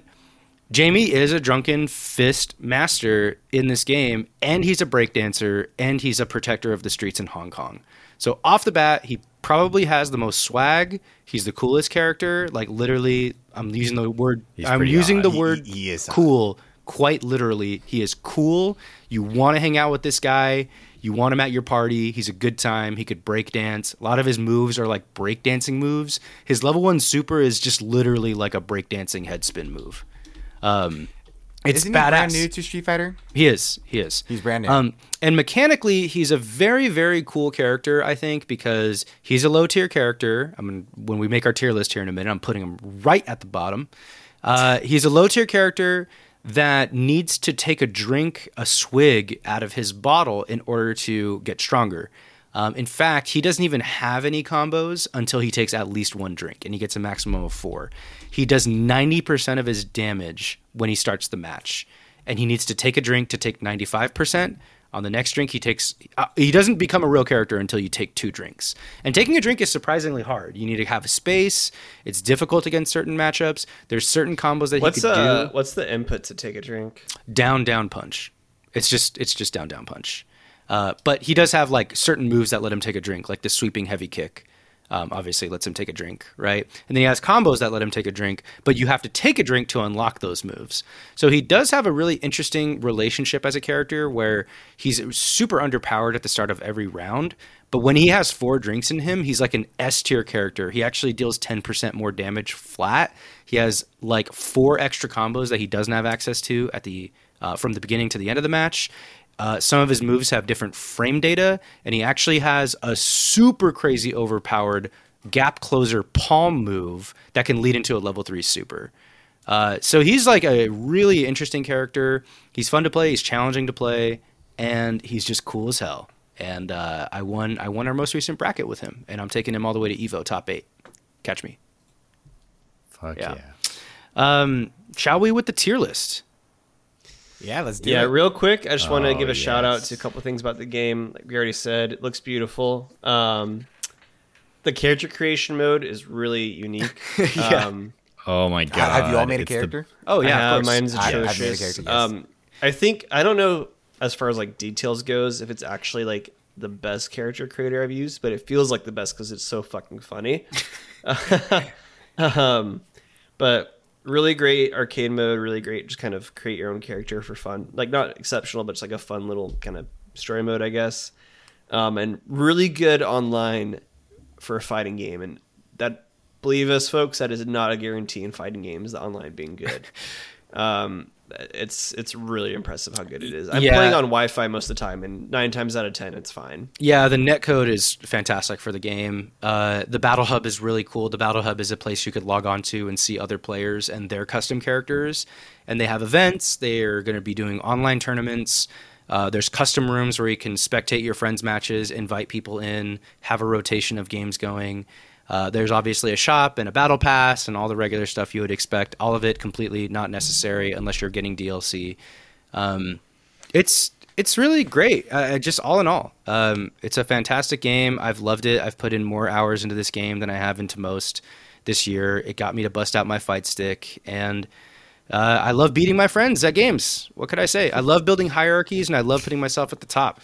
Jamie is a drunken fist master in this game, and he's a breakdancer, and he's a protector of the streets in Hong Kong. So off the bat, he probably has the most swag. He's the coolest character. Like literally, I'm using the word. He's I'm using hot. the word he- he cool quite literally. He is cool. You want to hang out with this guy. You want him at your party. He's a good time. He could break dance. A lot of his moves are like breakdancing moves. His level one super is just literally like a breakdancing head spin move. Um, it's Isn't badass. he brand new to Street Fighter? He is. He is. He's brand new. Um, and mechanically, he's a very, very cool character. I think because he's a low tier character. I mean, when we make our tier list here in a minute, I'm putting him right at the bottom. Uh, he's a low tier character that needs to take a drink, a swig out of his bottle in order to get stronger. Um, in fact, he doesn't even have any combos until he takes at least one drink, and he gets a maximum of four. He does 90% of his damage when he starts the match, and he needs to take a drink to take 95%. On the next drink, he takes. Uh, he doesn't become a real character until you take two drinks. And taking a drink is surprisingly hard. You need to have a space. It's difficult against certain matchups. There's certain combos that What's he could uh, do what's the input to take a drink? down down punch. It's just it's just down down punch. Uh, but he does have like certain moves that let him take a drink, like the sweeping heavy kick. Um, obviously, lets him take a drink, right? And then he has combos that let him take a drink, but you have to take a drink to unlock those moves. So he does have a really interesting relationship as a character where he's super underpowered at the start of every round, but when he has four drinks in him, he's like an S tier character. He actually deals 10% more damage flat. He has like four extra combos that he doesn't have access to at the uh, from the beginning to the end of the match. Uh, some of his moves have different frame data, and he actually has a super crazy overpowered gap closer palm move that can lead into a level three super. Uh, so he's like a really interesting character. He's fun to play. He's challenging to play, and he's just cool as hell. And uh, I won. I won our most recent bracket with him, and I'm taking him all the way to Evo top eight. Catch me. Fuck Yeah. yeah. Um, shall we with the tier list? Yeah, let's do Yeah, it. Yeah, real quick, I just want to Oh, give a shout out to a couple things about the game. Like we already said, it looks beautiful. Um, the character creation mode is really unique. [LAUGHS] Yeah. um, Oh my god. have you all made a It's the- character? Oh yeah, I of have, mine's I- I've a character, yes. um, I think I don't know as far as like details goes if it's actually like the best character creator I've used, but it feels like the best because it's so fucking funny. [LAUGHS] [LAUGHS] um, but really great arcade mode, really great. Just kind of create your own character for fun, like not exceptional, but it's like a fun little kind of story mode, I guess. Um, and really good online for a fighting game, and that believe us, folks, that is not a guarantee in fighting games. The online being good. [LAUGHS] um, it's it's really impressive how good it is. I'm Yeah. playing on Wi-Fi most of the time, and nine times out of ten, it's fine. Yeah, the netcode is fantastic for the game. Uh, the Battle Hub is really cool. The Battle Hub is a place you could log on to and see other players and their custom characters. And they have events. They're going to be doing online tournaments. Uh, there's custom rooms where you can spectate your friends' matches, invite people in, have a rotation of games going. Uh, there's obviously a shop and a battle pass and all the regular stuff you would expect. All of it completely not necessary unless you're getting DLC. Um, it's it's really great. Uh, just all in all, um, it's a fantastic game. I've loved it. I've put in more hours into this game than I have into most this year. It got me to bust out my fight stick, and uh, I love beating my friends at games. What could I say? I love building hierarchies, and I love putting myself at the top.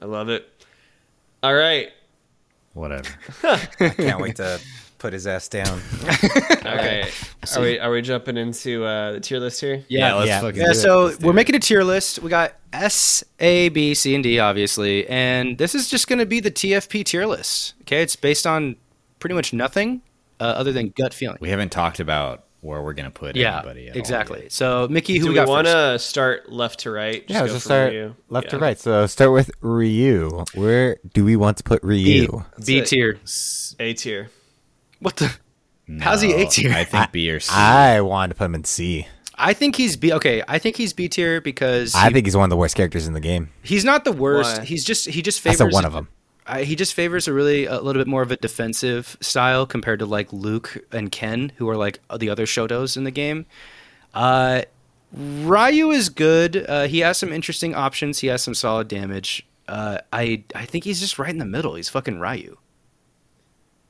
I love it. All right, Whatever. I can't wait to put his ass down. [LAUGHS] all right. Are we are we jumping into uh, the tier list here? Yeah, let's Yeah. fucking Yeah, do it. so Let's do we're it. making a tier list. We got S, A, B, C, and D, obviously, and this is just going to be the TFP tier list. Okay, it's based on pretty much nothing uh, other than gut feeling. We haven't talked about where we're gonna put Yeah, anybody. At all exactly. yet. So, Mickey, who Do we we want to start left to right? yeah, go let's just start Ryu? left to right. So start with Ryu. Where do we want to put B, Ryu? B it. tier. A tier. What the? How's he A tier? I think B or C. [LAUGHS] I wanted to put him in C. I think he's B. Okay, I think he's B tier because I think he's one of the worst characters in the game. he's not the worst. Why? He's just he just That's favors a one of them. I, he just favors a really a little bit more of a defensive style compared to like Luke and Ken, who are like the other Shotos in the game. Uh, Ryu is good. Uh, he has some interesting options. He has some solid damage. Uh, I I think he's just right in the middle. He's fucking Ryu.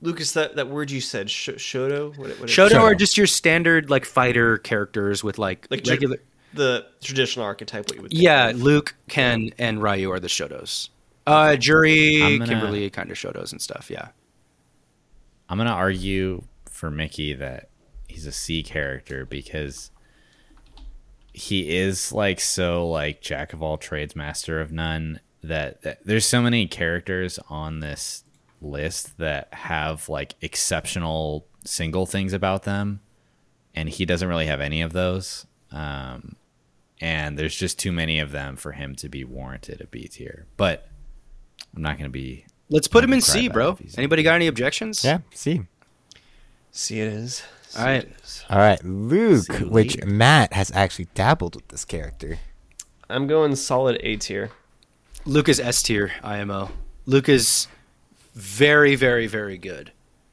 Lucas, that, that word you said, sh- Shoto? What, what Shoto Shoto. are just your standard like fighter characters with like, Like regular. the traditional archetype, what you would Yeah. Luke, Ken, and Ryu are the Shotos. Uh, Juri, gonna- Kimberly, kind of Shotos and stuff. Yeah. I'm gonna argue for Mickey that he's a C character because he is like so like jack of all trades, master of none. That, that there's so many characters on this list that have like exceptional single things about them, and he doesn't really have any of those. Um, and there's just too many of them for him to be warranted a B tier. But I'm not gonna be Let's put him in C, bro. Anybody got any objections? Yeah, C. See, it is. All right. All right, Luke, See which later. Matt has actually dabbled with this character. I'm going solid A tier. Luke is S tier IMO. Luke is very, very, very good.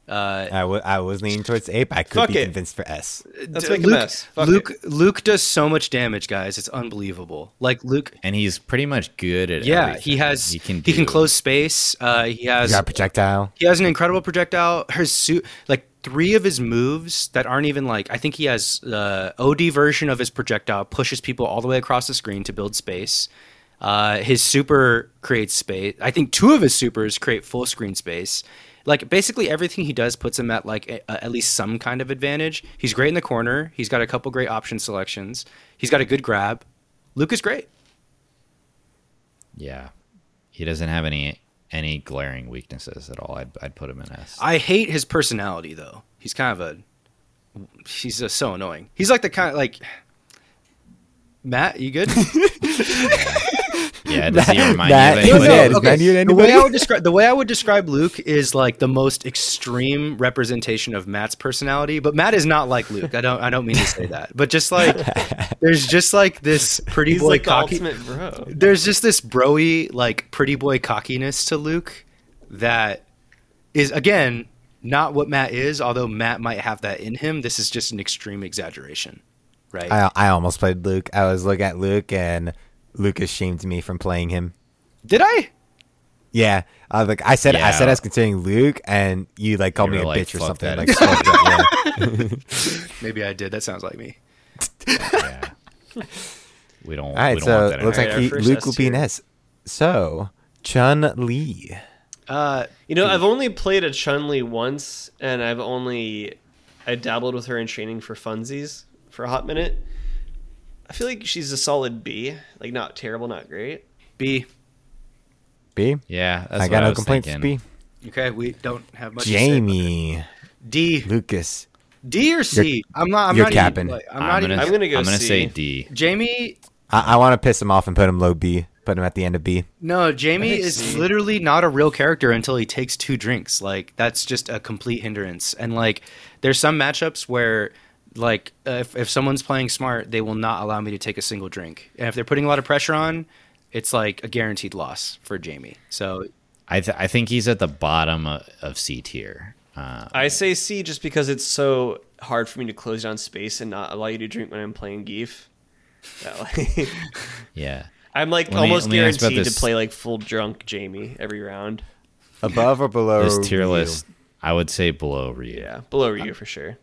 Uh, I I was leaning towards ape. I could be it. convinced for S. Let's d- make a mess. Fuck Luke, it. Luke does so much damage, guys. It's unbelievable. Like Luke, and he's pretty much good at yeah, everything. he has he can he can close space. Uh, he He's has got projectile. he has an incredible projectile. His suit, like three of his moves that aren't even like I think he has the OD version of his projectile pushes people all the way across the screen to build space. Uh, his super creates space. I think two of his supers create full screen space. Like basically everything he does puts him at like a, a- at least some kind of advantage. He's great in the corner. He's got a couple great option selections. He's got a good grab. Luke is great. Yeah, he doesn't have any any glaring weaknesses at all. I'd I'd put him in S. I hate his personality though. He's kind of a he's just so annoying. He's like the kind of like Matt, you good? [LAUGHS] [LAUGHS] yeah, [LAUGHS] does he remind That- you of No, anybody? no, yeah, does Matt The way? I would describe the way I would describe Luke is like the most extreme representation of Matt's personality. But Matt is not like Luke. I don't I don't mean to say that. But just like [LAUGHS] there's just like this pretty He's boy like cocky. ultimate bro. There's just this broy like pretty boy cockiness to Luke that is again not what Matt is. Although Matt might have that in him, this is just an extreme exaggeration, right? I, I almost played Luke. I was looking at Luke, and Lucas shamed me from playing him. Did I? Yeah, I like I said, I said I was considering Luke, and you like called You me a like, bitch or something. Like, fuck that, yeah. [LAUGHS] Maybe I did. That sounds like me. Yeah. We don't. All right, we don't so want that it looks in like our he, Luke S will be an. S. So Chun Li. Uh, You know, I've only played a Chun Li once, and I've only I dabbled with her in training for funsies for a hot minute. I feel like she's a solid B, like not terrible, not great. B. B. Yeah, that's I what got no was complaints. thinking. B. Okay, we don't have much. to say Jamie. D. Lucas. D or C? I'm not. I'm you're not capping. Even, like, I'm, I'm, not gonna. even. I'm gonna go I'm gonna C. say D. Jamie. I, I want to piss him off and put him low B. Put him at the end of B. No, Jamie is C. literally not a real character until he takes two drinks. Like that's just a complete hindrance. And like, there's some matchups where, like, uh, if if someone's playing smart, they will not allow me to take a single drink. And if they're putting a lot of pressure on, it's like a guaranteed loss for Jamie. So I th- I think he's at the bottom of, of C tier. Uh, I say C just because it's so hard for me to close down space and not allow you to drink when I'm playing Gief. [LAUGHS] Like, yeah. I'm like Let almost me ask about guaranteed to play like full drunk Jamie every round. Above or below This tier Ryu? list, I would say below Ryu. Yeah, below Ryu for sure.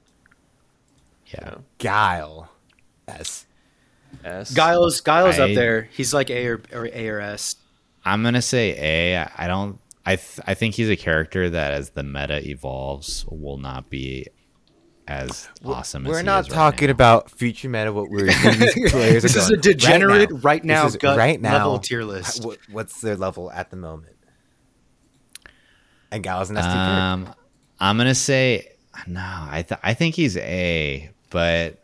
Yeah. Guile. S. S. Guile's, Guile's up there. He's like A or, or A or S. I'm gonna say A. I- I don't. I th- I think he's a character that, as the meta evolves, will not be as awesome. as We're he not is right talking now. about future meta. What we're [LAUGHS] these players This are is going. a degenerate right now, This is gut right now level tier list. What, what's their level at the moment? And Guile's an S tier. character. Um, I'm gonna say no. I th- I think he's A, but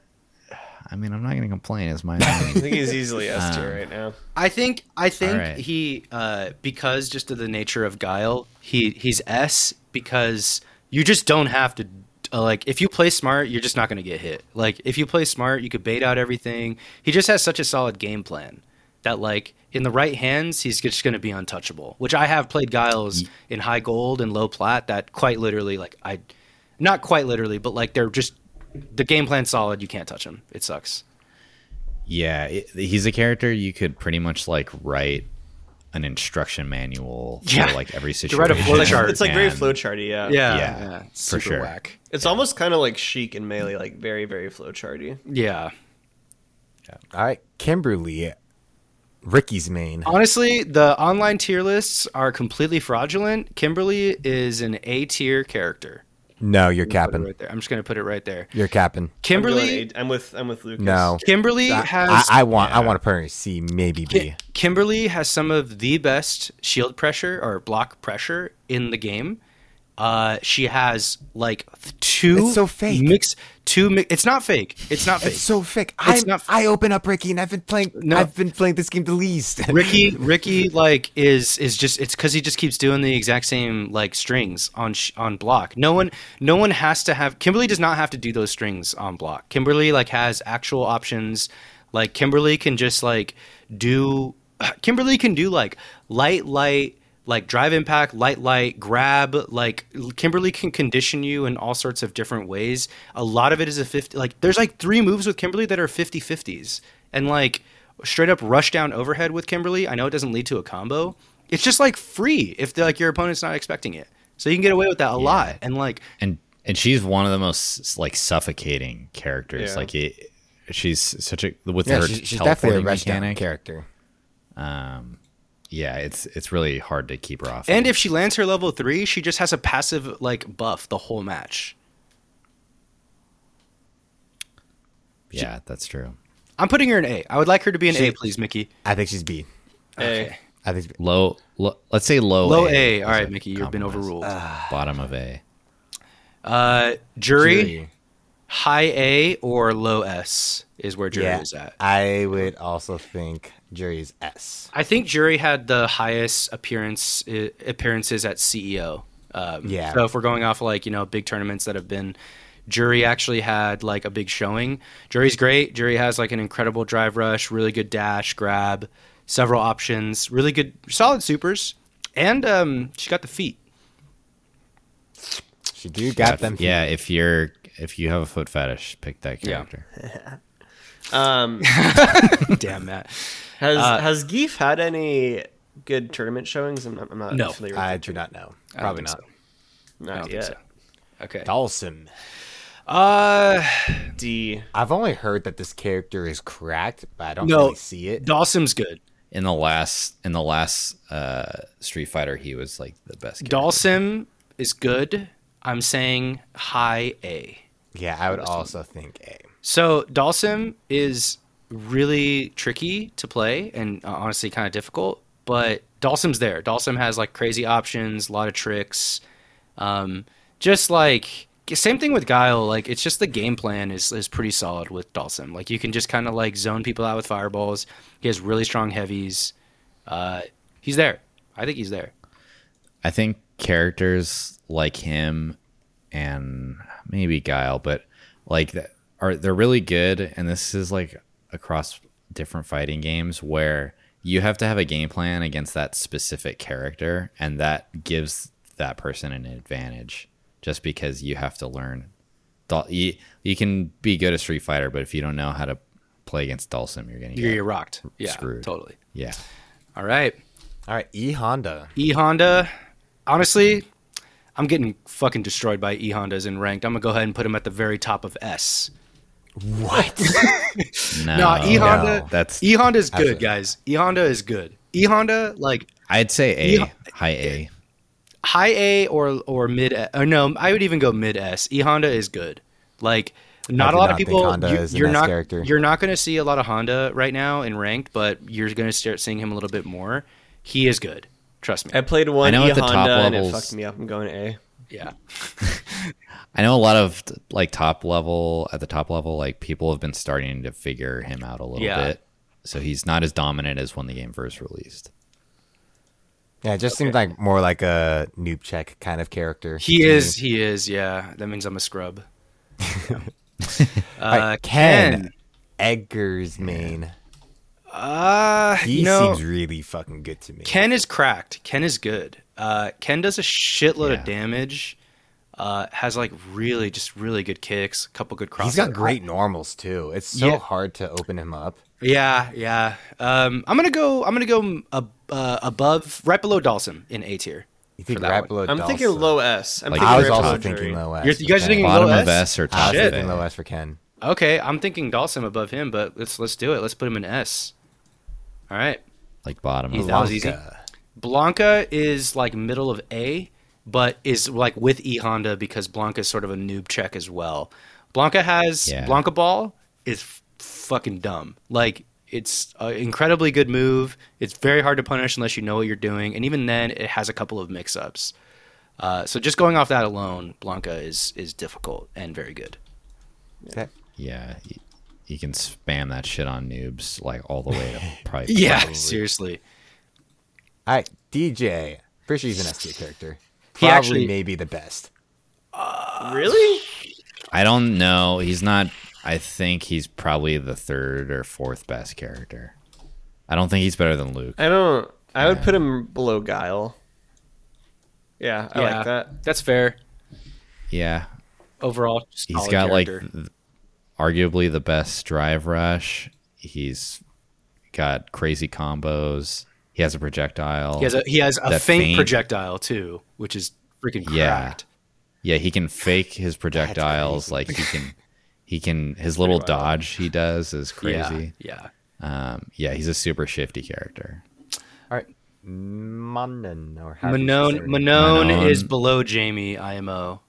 I mean, I'm not gonna complain. It's my [LAUGHS] I think he's easily S tier Um, right now. I think I think Alright. he uh, because just of the nature of Guile, he he's S because you just don't have to uh, like if you play smart, you're just not going to get hit. Like if you play smart, you could bait out everything. He just has such a solid game plan that like in the right hands, he's just going to be untouchable. Which I have played Guiles in high gold and low plat that quite literally like I not quite literally, but like they're just the game plan's solid, you can't touch him. It sucks. Yeah, it, he's a character you could pretty much like write an instruction manual for Yeah. like every [LAUGHS] To situation. write a flowchart. It's like very and- flowcharty, yeah. Yeah, Yeah, it's for super sure. Whack. It's almost kind of like Sheik and melee, like very, very flowcharty. Yeah. All right, Kimberly, Ricky's main. Honestly, the online tier lists are completely fraudulent. Kimberly is an A tier character. No, you're capping. right there. I'm just gonna put it right there. You're capping. I'm, Kimberly, going A- I'm with I'm with Lucas. No, Kimberly I, has I, I want I want to put her C, maybe B. Ki- Kimberly has some of the best shield pressure or block pressure in the game. Uh, she has like two. It's so fake. Mix two. Mi- it's not fake. It's not fake. It's so fake. I It's not- I open up Ricky and I've been playing. No. I've been playing this game the least. [LAUGHS] Ricky, Ricky, like is is just it's because he just keeps doing the exact same like strings on sh- on block. No one, no one has to have. Kimberly does not have to do those strings on block. Kimberly like has actual options. Like Kimberly can just like do. [CLEARS THROAT] Kimberly can do like light, light, like drive impact, light, light, grab. Like Kimberly can condition you in all sorts of different ways. A lot of it is a fifty. Like there's like three moves with Kimberly that are 50-50s. and like straight up rush down overhead with Kimberly. I know it doesn't lead to a combo. It's just like free if like your opponent's not expecting it. So you can get away with that a lot. And like and and she's one of the most like suffocating characters. Yeah. Like it, she's such a with yeah, her she's, she's definitely a teleporting rush down character. Um, yeah, it's it's really hard to keep her off. and if she lands her level 3, she just has a passive like buff the whole match. yeah, that's true. I'm putting her in A. I would like her to be an She- A, please, Mickey. I think she's B. A. I think she's B. Low, low let's say low. Low A. A. All right, Mickey, you've been compromise. overruled. Bottom of A. Uh, Juri, Juri. high A or low S is where Juri Yeah, is at. I would also think Juri's S. I think Juri had the highest appearance uh, appearances at CEO. Um, Yeah. So if we're going off like you know big tournaments that have been, Juri actually had like a big showing. Juri's great. Juri has like an incredible drive rush, really good dash, grab, several options, really good, solid supers, and um, she got the feet. She do got them. Yeah, if you're if you have a foot fetish, pick that character. Yeah. character. [LAUGHS] Um, [LAUGHS] Damn Matt. Has Uh, has Gief had any good tournament showings? I'm not, I'm not No. I it. do not know. I don't Probably think not. so. I don't Not think yet. so. Okay. Dhalsim. Uh, D. I've only heard that this character is cracked, but I don't No. really see it. Dhalsim's good. In the last in the last uh, Street Fighter, he was like the best. character. Dhalsim is good. I'm saying high A. Yeah, I would also think A. So Dhalsim is really tricky to play and uh, honestly kind of difficult, but Dhalsim's there. Dhalsim has like crazy options, a lot of tricks. Um, just like same thing with Guile. Like it's just the game plan is is pretty solid with Dhalsim. Like you can just kind of like zone people out with fireballs. He has really strong heavies. Uh, he's there. I think he's there. I think characters like him and maybe Guile, but like are they're really good, and this is like across different fighting games where you have to have a game plan against that specific character, and that gives that person an advantage just because you have to learn. You, you can be good at Street Fighter, but if you don't know how to play against Dhalsim, you're gonna You're, get you're rocked. Yeah, screwed. totally. yeah. All right. All right, E Honda. E Honda, honestly, I'm getting fucking destroyed by E Hondas in ranked. I'm gonna go ahead and put him at the very top of S. What? [LAUGHS] No, No, E Honda. no. That's E Honda is good, guys. E Honda is good. E Honda, like I'd say A, E- high A. high A or or mid. Or no, I would even go mid S. E Honda is good. Like not a lot not of people. Honda you, is an are S not character. you're not going to see a lot of Honda right now in ranked, but you're going to start seeing him a little bit more. He is good. Trust me. I played one I know E at the top Honda and it fucked me up. I'm going A. Yeah. [LAUGHS] I know a lot of like top level at the top level, like people have been starting to figure him out a little Yeah. bit. So he's not as dominant as when the game first released. Yeah, it just seems like more like a noob check kind of character. He to me. is. He is. Yeah, that means I'm a scrub. [LAUGHS] Yeah. uh, Alright, Ken. Ken. Edgar's main. Uh, He you know, seems really fucking good to me. Ken is cracked. Ken is good. Uh, Ken does a shitload Yeah. of damage. Uh, has like really just really good kicks, a couple good crosses. He's got great normals too. It's so Yeah. hard to open him up. Yeah, yeah. Um, I'm gonna go. I'm gonna go uh, uh, above, right below Dhalsim in A tier. You think right one. below I'm thinking low S. I'm Like, thinking I was also below thinking low S. You're- you guys are thinking Bottom low of S? S or I top was of thinking low S for Ken. Okay, I'm thinking Dhalsim above him, but let's let's do it. Let's put him in S. All right. Like bottom He's of that was easy. Blanka. Blanka is like middle of A, but is like with E Honda because Blanka is sort of a noob check as well. Blanka has Yeah. Blanka Ball is f- fucking dumb. Like it's an incredibly good move. It's very hard to punish unless you know what you're doing, and even then, it has a couple of mix-ups. Uh, so just going off that alone, Blanka is is difficult and very good. Okay. Yeah, you, you can spam that shit on noobs like all the way to [LAUGHS] probably. Yeah, Probably. seriously. All right, DJ. Pretty sure he's an S tier character. He Probably actually- maybe the best. Uh, really? I don't know. He's not. I think he's probably the third or fourth best character. I don't think he's better than Luke. I don't. I would put him below Guile. Yeah, I yeah, like that. That's fair. Yeah, Overall, he's got like character. th- arguably the best drive rush. He's got crazy combos. He has a projectile. He has a he has a faint, faint- projectile too, which is freaking Yeah. cracked. yeah, he can fake his [LAUGHS] projectiles. Like he can, [LAUGHS] he can. His little dodge he does is crazy. Yeah, Um, yeah, he's a super shifty character. All right, Manon or how do you say Manon her name? Manon Manon. is below Jamie IMO.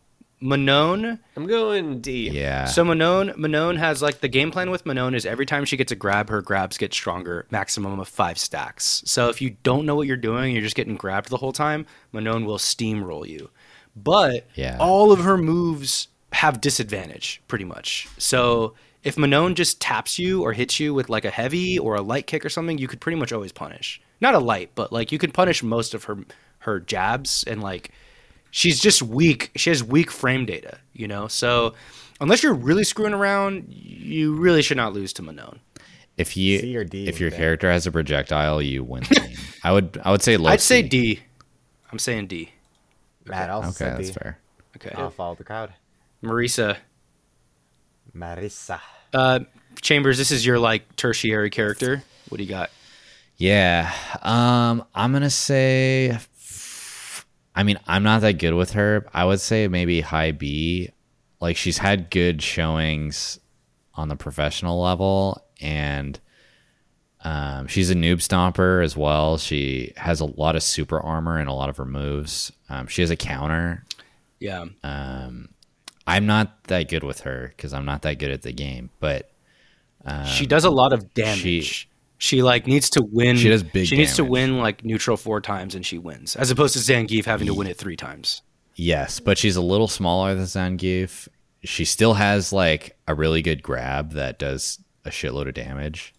Manon. I'm going D. Yeah. So Manon Manon has like the game plan with Manon is every time she gets a grab, her grabs get stronger, maximum of five stacks. So if you don't know what you're doing, you're just getting grabbed the whole time. Manon will steamroll you, but Yeah. all of her moves have disadvantage pretty much. So if Manon just taps you or hits you with like a heavy or a light kick or something, you could pretty much always punish. Not a light, but like you could punish most of her her jabs and like she's just weak. She has weak frame data, you know. So unless you're really screwing around, you really should not lose to Manon. If you C or D if your there. character has a projectile, you win the game. I would I would say low. I'd say D. I'm saying D. Matt also Okay, said that's D. fair. Okay. I'll follow the crowd. Marisa. Marissa. Uh, Chambers, this is your like tertiary character. What do you got? Yeah. Um, I'm gonna say. I mean, I'm not that good with her. I would say maybe high B. Like she's had good showings on the professional level, and um, she's a noob stomper as well. She has a lot of super armor and a lot of her moves. Um, she has a counter. Yeah. I'm not that good with her because I'm not that good at the game, but she does a lot of damage. she- She, like needs to win. She does big She needs to win like neutral four times and she wins, as opposed to Zangief having to win it three times. Yes, but she's a little smaller than Zangief. She still has like a really good grab that does a shitload of damage.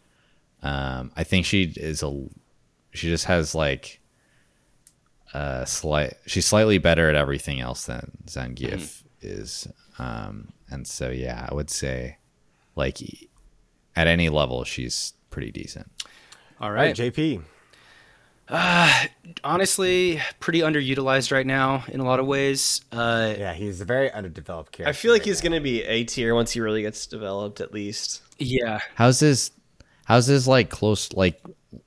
Um, I think she is a. She just has like a slight. She's slightly better at everything else than Zangief is. Um, and so yeah, I would say, like, at any level, she's pretty decent. All All right. right, JP. Honestly, pretty underutilized right now in a lot of ways. Uh, Yeah, he's a very underdeveloped character. I feel like right he's now. gonna be A tier once he really gets developed, at least. yeah. How's his? How's his like close? Like,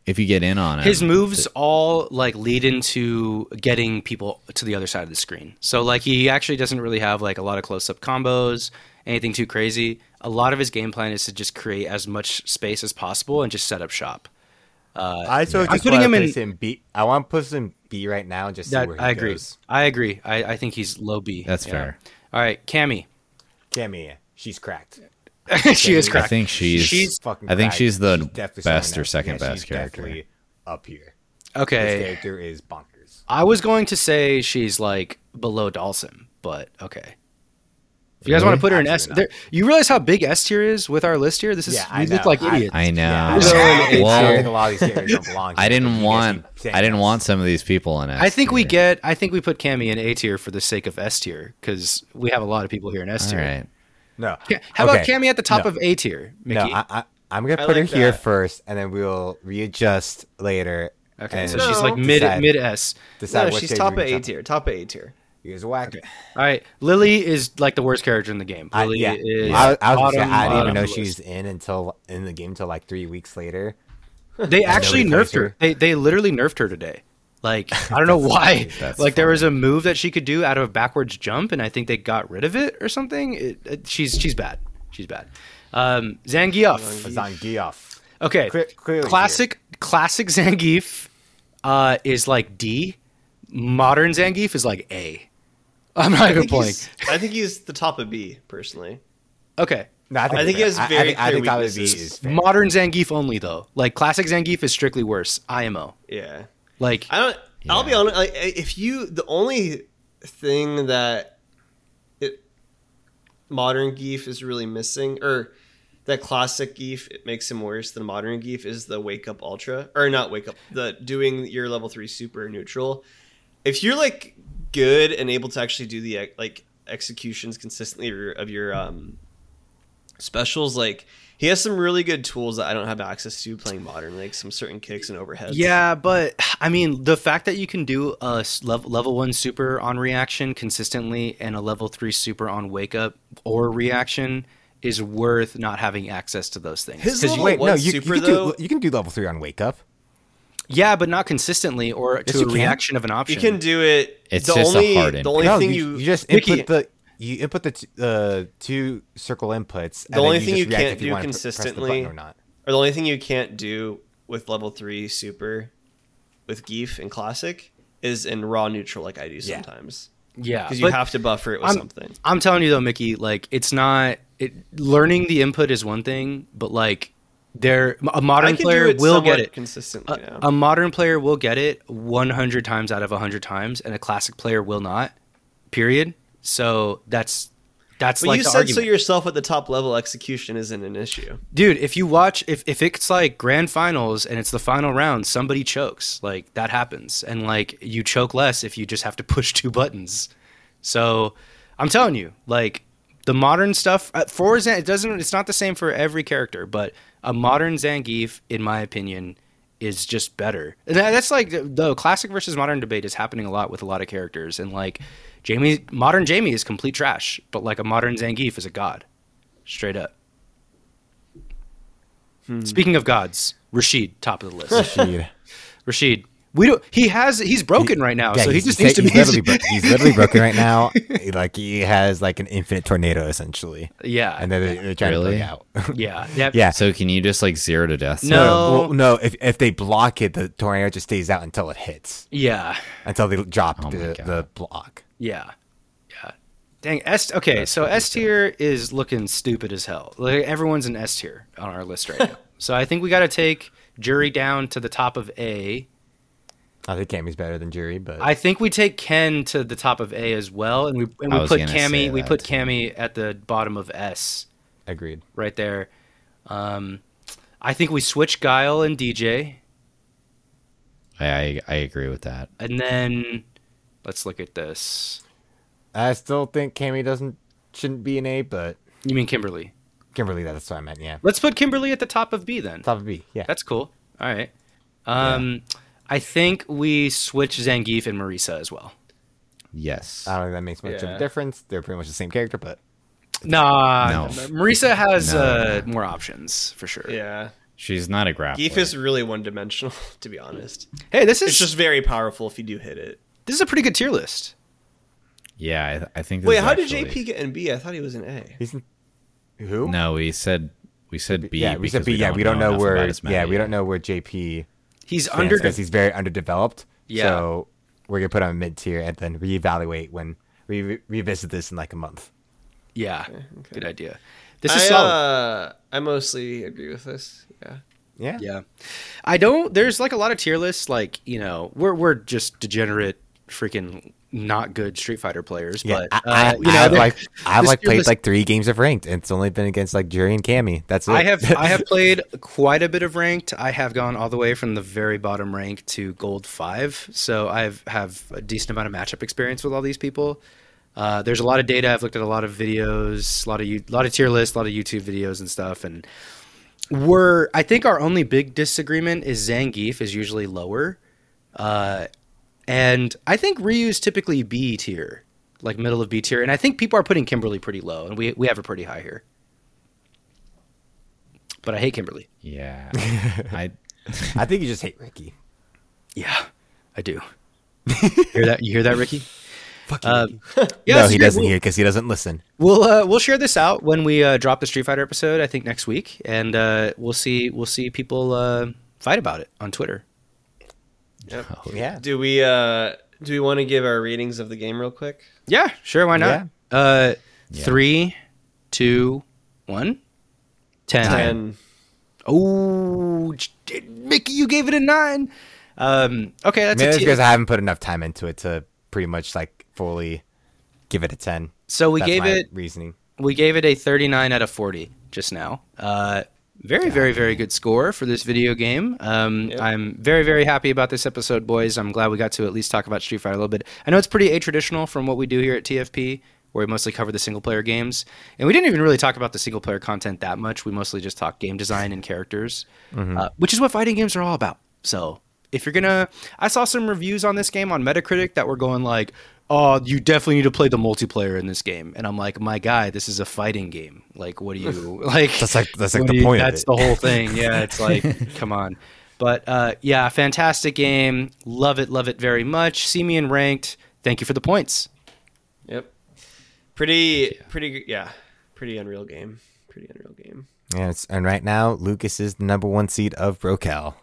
if you get in on it, His moves all like lead into getting people to the other side of the screen. So like he actually doesn't really have like a lot of close up combos, anything too crazy. A lot of his game plan is to just create as much space as possible and just set up shop. Uh, I so I'm putting want him to in- him B. I want to put him B right now and just see That where he I agree. goes. I agree. I, I think he's low B. That's Yeah. fair. All right, Cammy. Cammy, she's cracked. [LAUGHS] she is I I think she's. She's Fucking I think cracked. she's the definitely best or second Yeah, best she's character. up here. This Okay. character is bonkers. I was going to say she's like below Dhalsim, but okay. If you guys want to put her in S, Absolutely there, you realize how big S tier is with our list here. This is Yeah, I we look know. like idiots. I know. Yeah, I, So- don't- I don't think a lot of these characters don't belong. [LAUGHS] I didn't want I didn't yes. want some of these people in it. I think we get. I think we put Cammy in A tier for the sake of S tier because we have a lot of people here in S tier. right. No. Ca- How about Cammy at the top No. of A tier, Mickey? No, I, I, I'm gonna I put her like here first, and then we'll readjust later. okay, and so she's like mid decide- mid S. Decide No, she's top of A tier. Top of A tier. Guys are whack. All right, Lily is like the worst character in the game. I, Lily yeah, is. I, I was gonna say, bottom, I didn't even know of she was in until in the game until like three weeks later. [LAUGHS] They actually nerfed her. her. They they literally nerfed her today. Like I don't know [LAUGHS] why. Like there was a move that she could do out of a backwards jump, and I think they got rid of it or something. It, it- she's she's bad. She's bad. Um, Zangief. Zangief. Okay, clearly classic classic Zangief uh, is like D. Modern Zangief is like A. I'm not I even playing. I think he's the top of B personally. Okay, No, I think he has I- very I, think, I think that would be weaknesses. is modern Zangief only though. Like classic Zangief is strictly worse. IMO. Yeah. Like I don't. I'll be honest. Like, if you, the only thing that it modern Gief is really missing, or that classic Gief, it makes him worse than modern Gief, is the Wake Up Ultra, or not Wake Up, the doing your level three super neutral. If you're like good and able to actually do the like executions consistently of your, um specials, like he has some really good tools that I don't have access to playing modern, like some certain kicks and overheads. Yeah, but I mean, the fact that you can do a level, level one super on reaction consistently and a level three super on wake up or reaction is worth not having access to those things. His level you- Wait, one you, you super, can though- do you can do level three on wake up. Yeah, but not consistently or to a can. reaction of an option. You can do it. It's the just a only, hard The only no, thing you, you, you just Mickey- input the you input the t- uh, two circle inputs. The then only you thing you can't you do wanna pr- press the button consistently- or not. or the only thing you can't do with level three super with Gief and classic is in raw neutral like I do Yeah. sometimes yeah, because you have to buffer it with I'm- something. I'm telling you though, Mickey, like it's not it, learning the input is one thing, but like there a modern player will get it. consistently. A, a modern player will get it 100 times out of 100 times, and a classic player will not. Period. So that's that's like you said argument. so yourself at the top level execution isn't an issue. dude. If you watch, if if it's like grand finals and it's the final round, somebody chokes. Like that happens, and like you choke less if you just have to [LAUGHS] push two buttons. So I'm telling you, like the modern stuff uh, for it doesn't. It's not the same for every character, but a modern Zangief, in my opinion, is just better. And that's like the, the classic versus modern debate is happening a lot with a lot of characters, and like Jamie, modern Jamie is complete trash, but like a modern Zangief is a god, straight up. Hmm. Speaking of gods, Rashid, top of the list. Rashid. [LAUGHS] Rashid, we don't. He has. He's broken right now, Yeah, so he just needs to he's be. literally, bro- he's literally broken right now. [LAUGHS] like he has like an infinite tornado essentially, yeah, and then they're, they're trying Really? to play out. [LAUGHS] yeah, yeah, yeah. So can you just like zero to death? No. well, no. If if they block it, the tornado just stays out until it hits, yeah, until they drop Oh the, the block. yeah, yeah. Dang, S. Okay, so S tier is looking stupid as hell. Like everyone's an S tier on our list right now. [LAUGHS] so I think we got to take Juri down to the top of A. I think Cammy's better than Juri, but I think we take Ken to the top of A as well, and we and we put Cammy. We put too. Cammy at the bottom of S. agreed. right there. Um, I think we switch Guile and DJ, I, I I agree with that. and then let's look at this. I still think Cammy doesn't shouldn't be an A, but You mean Kimberly? Kimberly, that's what I meant. Yeah, Let's put Kimberly at the top of B then. top of B. Yeah, That's cool. All right. Um, I think we switch Zangief and Marisa as well. Yes. I don't think that makes much of Yeah. a difference. They're pretty much the same character, but Nah, No. Marisa has No. uh, more options for sure. Yeah, She's not a grappler. Gief is really one dimensional [LAUGHS] to be honest. Hey, this is It's just very powerful if you do hit it. this is a pretty good tier list. Yeah, I, I think. This Wait, is how actually- did JP get in B? I thought he was in A. he's in, who? No, we said we said B. yeah, we said because B. yeah, we don't know, enough where. his Yeah, meta we don't know where JP He's stands under. because he's very underdeveloped. Yeah. So we're gonna put him mid tier and then reevaluate when we re- revisit this in like a month. Yeah, okay. good idea. This is I, solid. uh, I mostly agree with this. Yeah. Yeah. Yeah. I don't there's like a lot of tier lists like, you know, we're we're just degenerate freaking not good Street Fighter players. Yeah, but I, I, uh, you know, I've like I've like played like three games of ranked, and it's only been against like Juri and Cammy. That's it. I have I have [LAUGHS] played quite a bit of ranked. I have gone all the way from the very bottom rank to gold five, so I have have a decent amount of matchup experience with all these people. Uh, there's a lot of data. I've looked at a lot of videos, a lot of a lot of tier lists, a lot of YouTube videos and stuff. And we're I think our only big disagreement is Zangief is usually lower, uh, and I think Ryu's typically B tier, like middle of B tier. And I think people are putting Kimberly pretty low, and we we have her pretty high here. But I hate Kimberly. Yeah. I [LAUGHS] I think you just hate Ricky. Yeah, I do. [LAUGHS] hear that? You hear that, Ricky? Fuck Uh, [LAUGHS] no, he doesn't we'll- hear because he doesn't listen. We'll uh, we'll share this out when we uh, drop the Street Fighter episode. I think next week, and uh, we'll see we'll see people uh, fight about it on Twitter. Yeah. Do we uh do we want to give our ratings of the game real quick? Yeah, sure. Why not? Uh, Three, two, one, ten. Ten. Oh, Mickey, you gave it a nine. Um, okay, that's Maybe a T- because I haven't put enough time into it to pretty much like fully give it a ten. so we That's gave my it reasoning. we gave it a 39 out of 40 just now. Uh, very, very, very good score for this video game. Um, Yep. I'm very, very happy about this episode, boys. I'm glad we got to at least talk about Street Fighter a little bit. I know it's pretty atraditional from what we do here at TFP, where we mostly cover the single player games. And we didn't even really talk about the single player content that much. We mostly just talk game design and characters, uh, which is what fighting games are all about. So if you're gonna, I saw some reviews on this game on Metacritic that were going like, "Oh, you definitely need to play the multiplayer in this game," and I'm like, "My guy, this is a fighting game. Like, what do you [LAUGHS] like?" That's like that's like the you- point That's of it. the whole thing. Yeah, it's [LAUGHS] like, come on. But uh, yeah, fantastic game. Love it, love it very much. See me in ranked. Thank you for the points. Yep. Pretty pretty yeah. Pretty unreal game. Pretty unreal game. Yeah, it's, and right now Lucas is the number one seed of Brocal.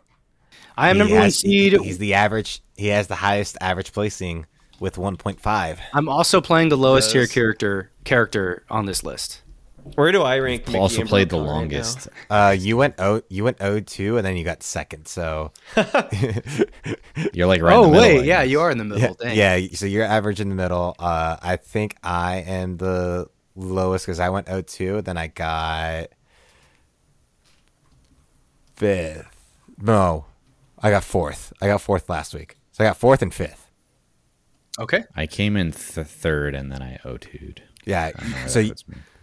I am He number one seed. He's the average. He has the highest average placing with 1.5. I'm also playing the lowest tier character character on this list. Where do I rank? Mickey also played the Brocal right longest. Uh, you went O, you went O two, and then you got second. So [LAUGHS] You're like right. oh in the middle, wait, I yeah, you are in the middle. yeah, yeah. So you're average in the middle. Uh, I think I am the lowest because I went O two. Then I got fifth. No, I got fourth. I got fourth last week. So I got fourth and fifth. Okay. I came in th- third and then I O2'd. Yeah. I So you,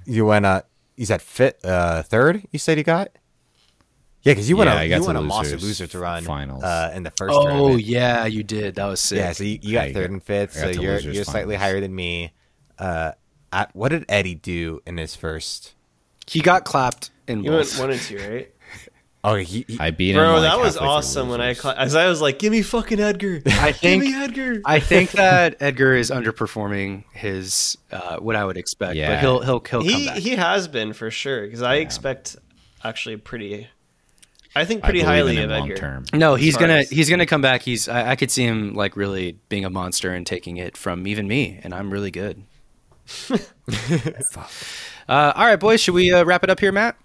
you went uh you said fit uh third. You said you got. Yeah, because you went Yeah, a I got you went a monster losers loser to run finals. uh, in the first. Oh tournament. yeah, you did. That was sick. Yeah, so you, you got I third got- and fifth, so you're you're slightly higher than me. Uh, at, what did Eddie do in his first? he got clapped in You went one and two, right? Oh, he, he I beat him. Bro, like, that was awesome when I losers. as I was like, "Give me fucking Edgar." [LAUGHS] I think Give me Edgar. I think [LAUGHS] that Edgar is underperforming his uh, what I would expect, but Yeah. he'll he'll he'll come he back. he has been for sure because I expect actually pretty. I think pretty believe highly of him long Edgar. term. No, he's gonna as- he's gonna come back. He's I, I could see him like really being a monster and taking it from even me, and I'm really good. [LAUGHS] uh, all right, boys, should we uh, wrap it up here, Matt?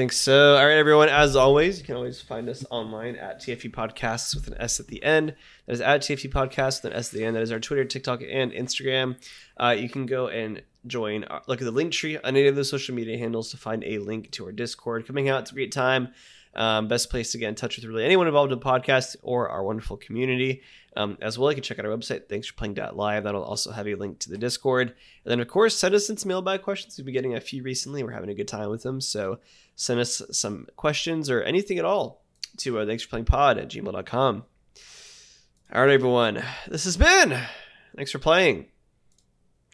Think so. All right, everyone. As always, you can always find us online at TFP Podcasts with an S at the end. That is at TFP Podcasts with an S at the end. That is our Twitter, TikTok, and Instagram. Uh, you can go and join. Our, look at the link tree on any of those social media handles to find a link to our Discord. Coming out, it's a great time. Um, best place to get in touch with really anyone involved in the podcast or our wonderful community. Um, as well, you can check out our website, thanks for playing live. That'll also have a link to the Discord. And then, of course, send us in some mailbag questions. We've been getting a few recently. We're having a good time with them. So send us some questions or anything at all to uh, thanks for playing pod at gmail.com. All right, everyone. This has been thanks for playing.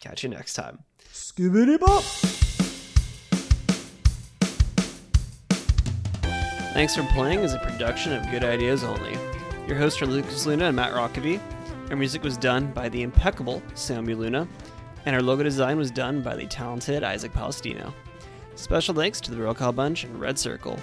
Catch you next time. Skibbity bop. Thanks for Playing is a production of Good Ideas Only. Your hosts are Lucas Luna and Matt Rockaby. Our music was done by the impeccable Sammy Luna, and our logo design was done by the talented Isaac Palestino. Special thanks to the Roll Call Bunch and Red Circle.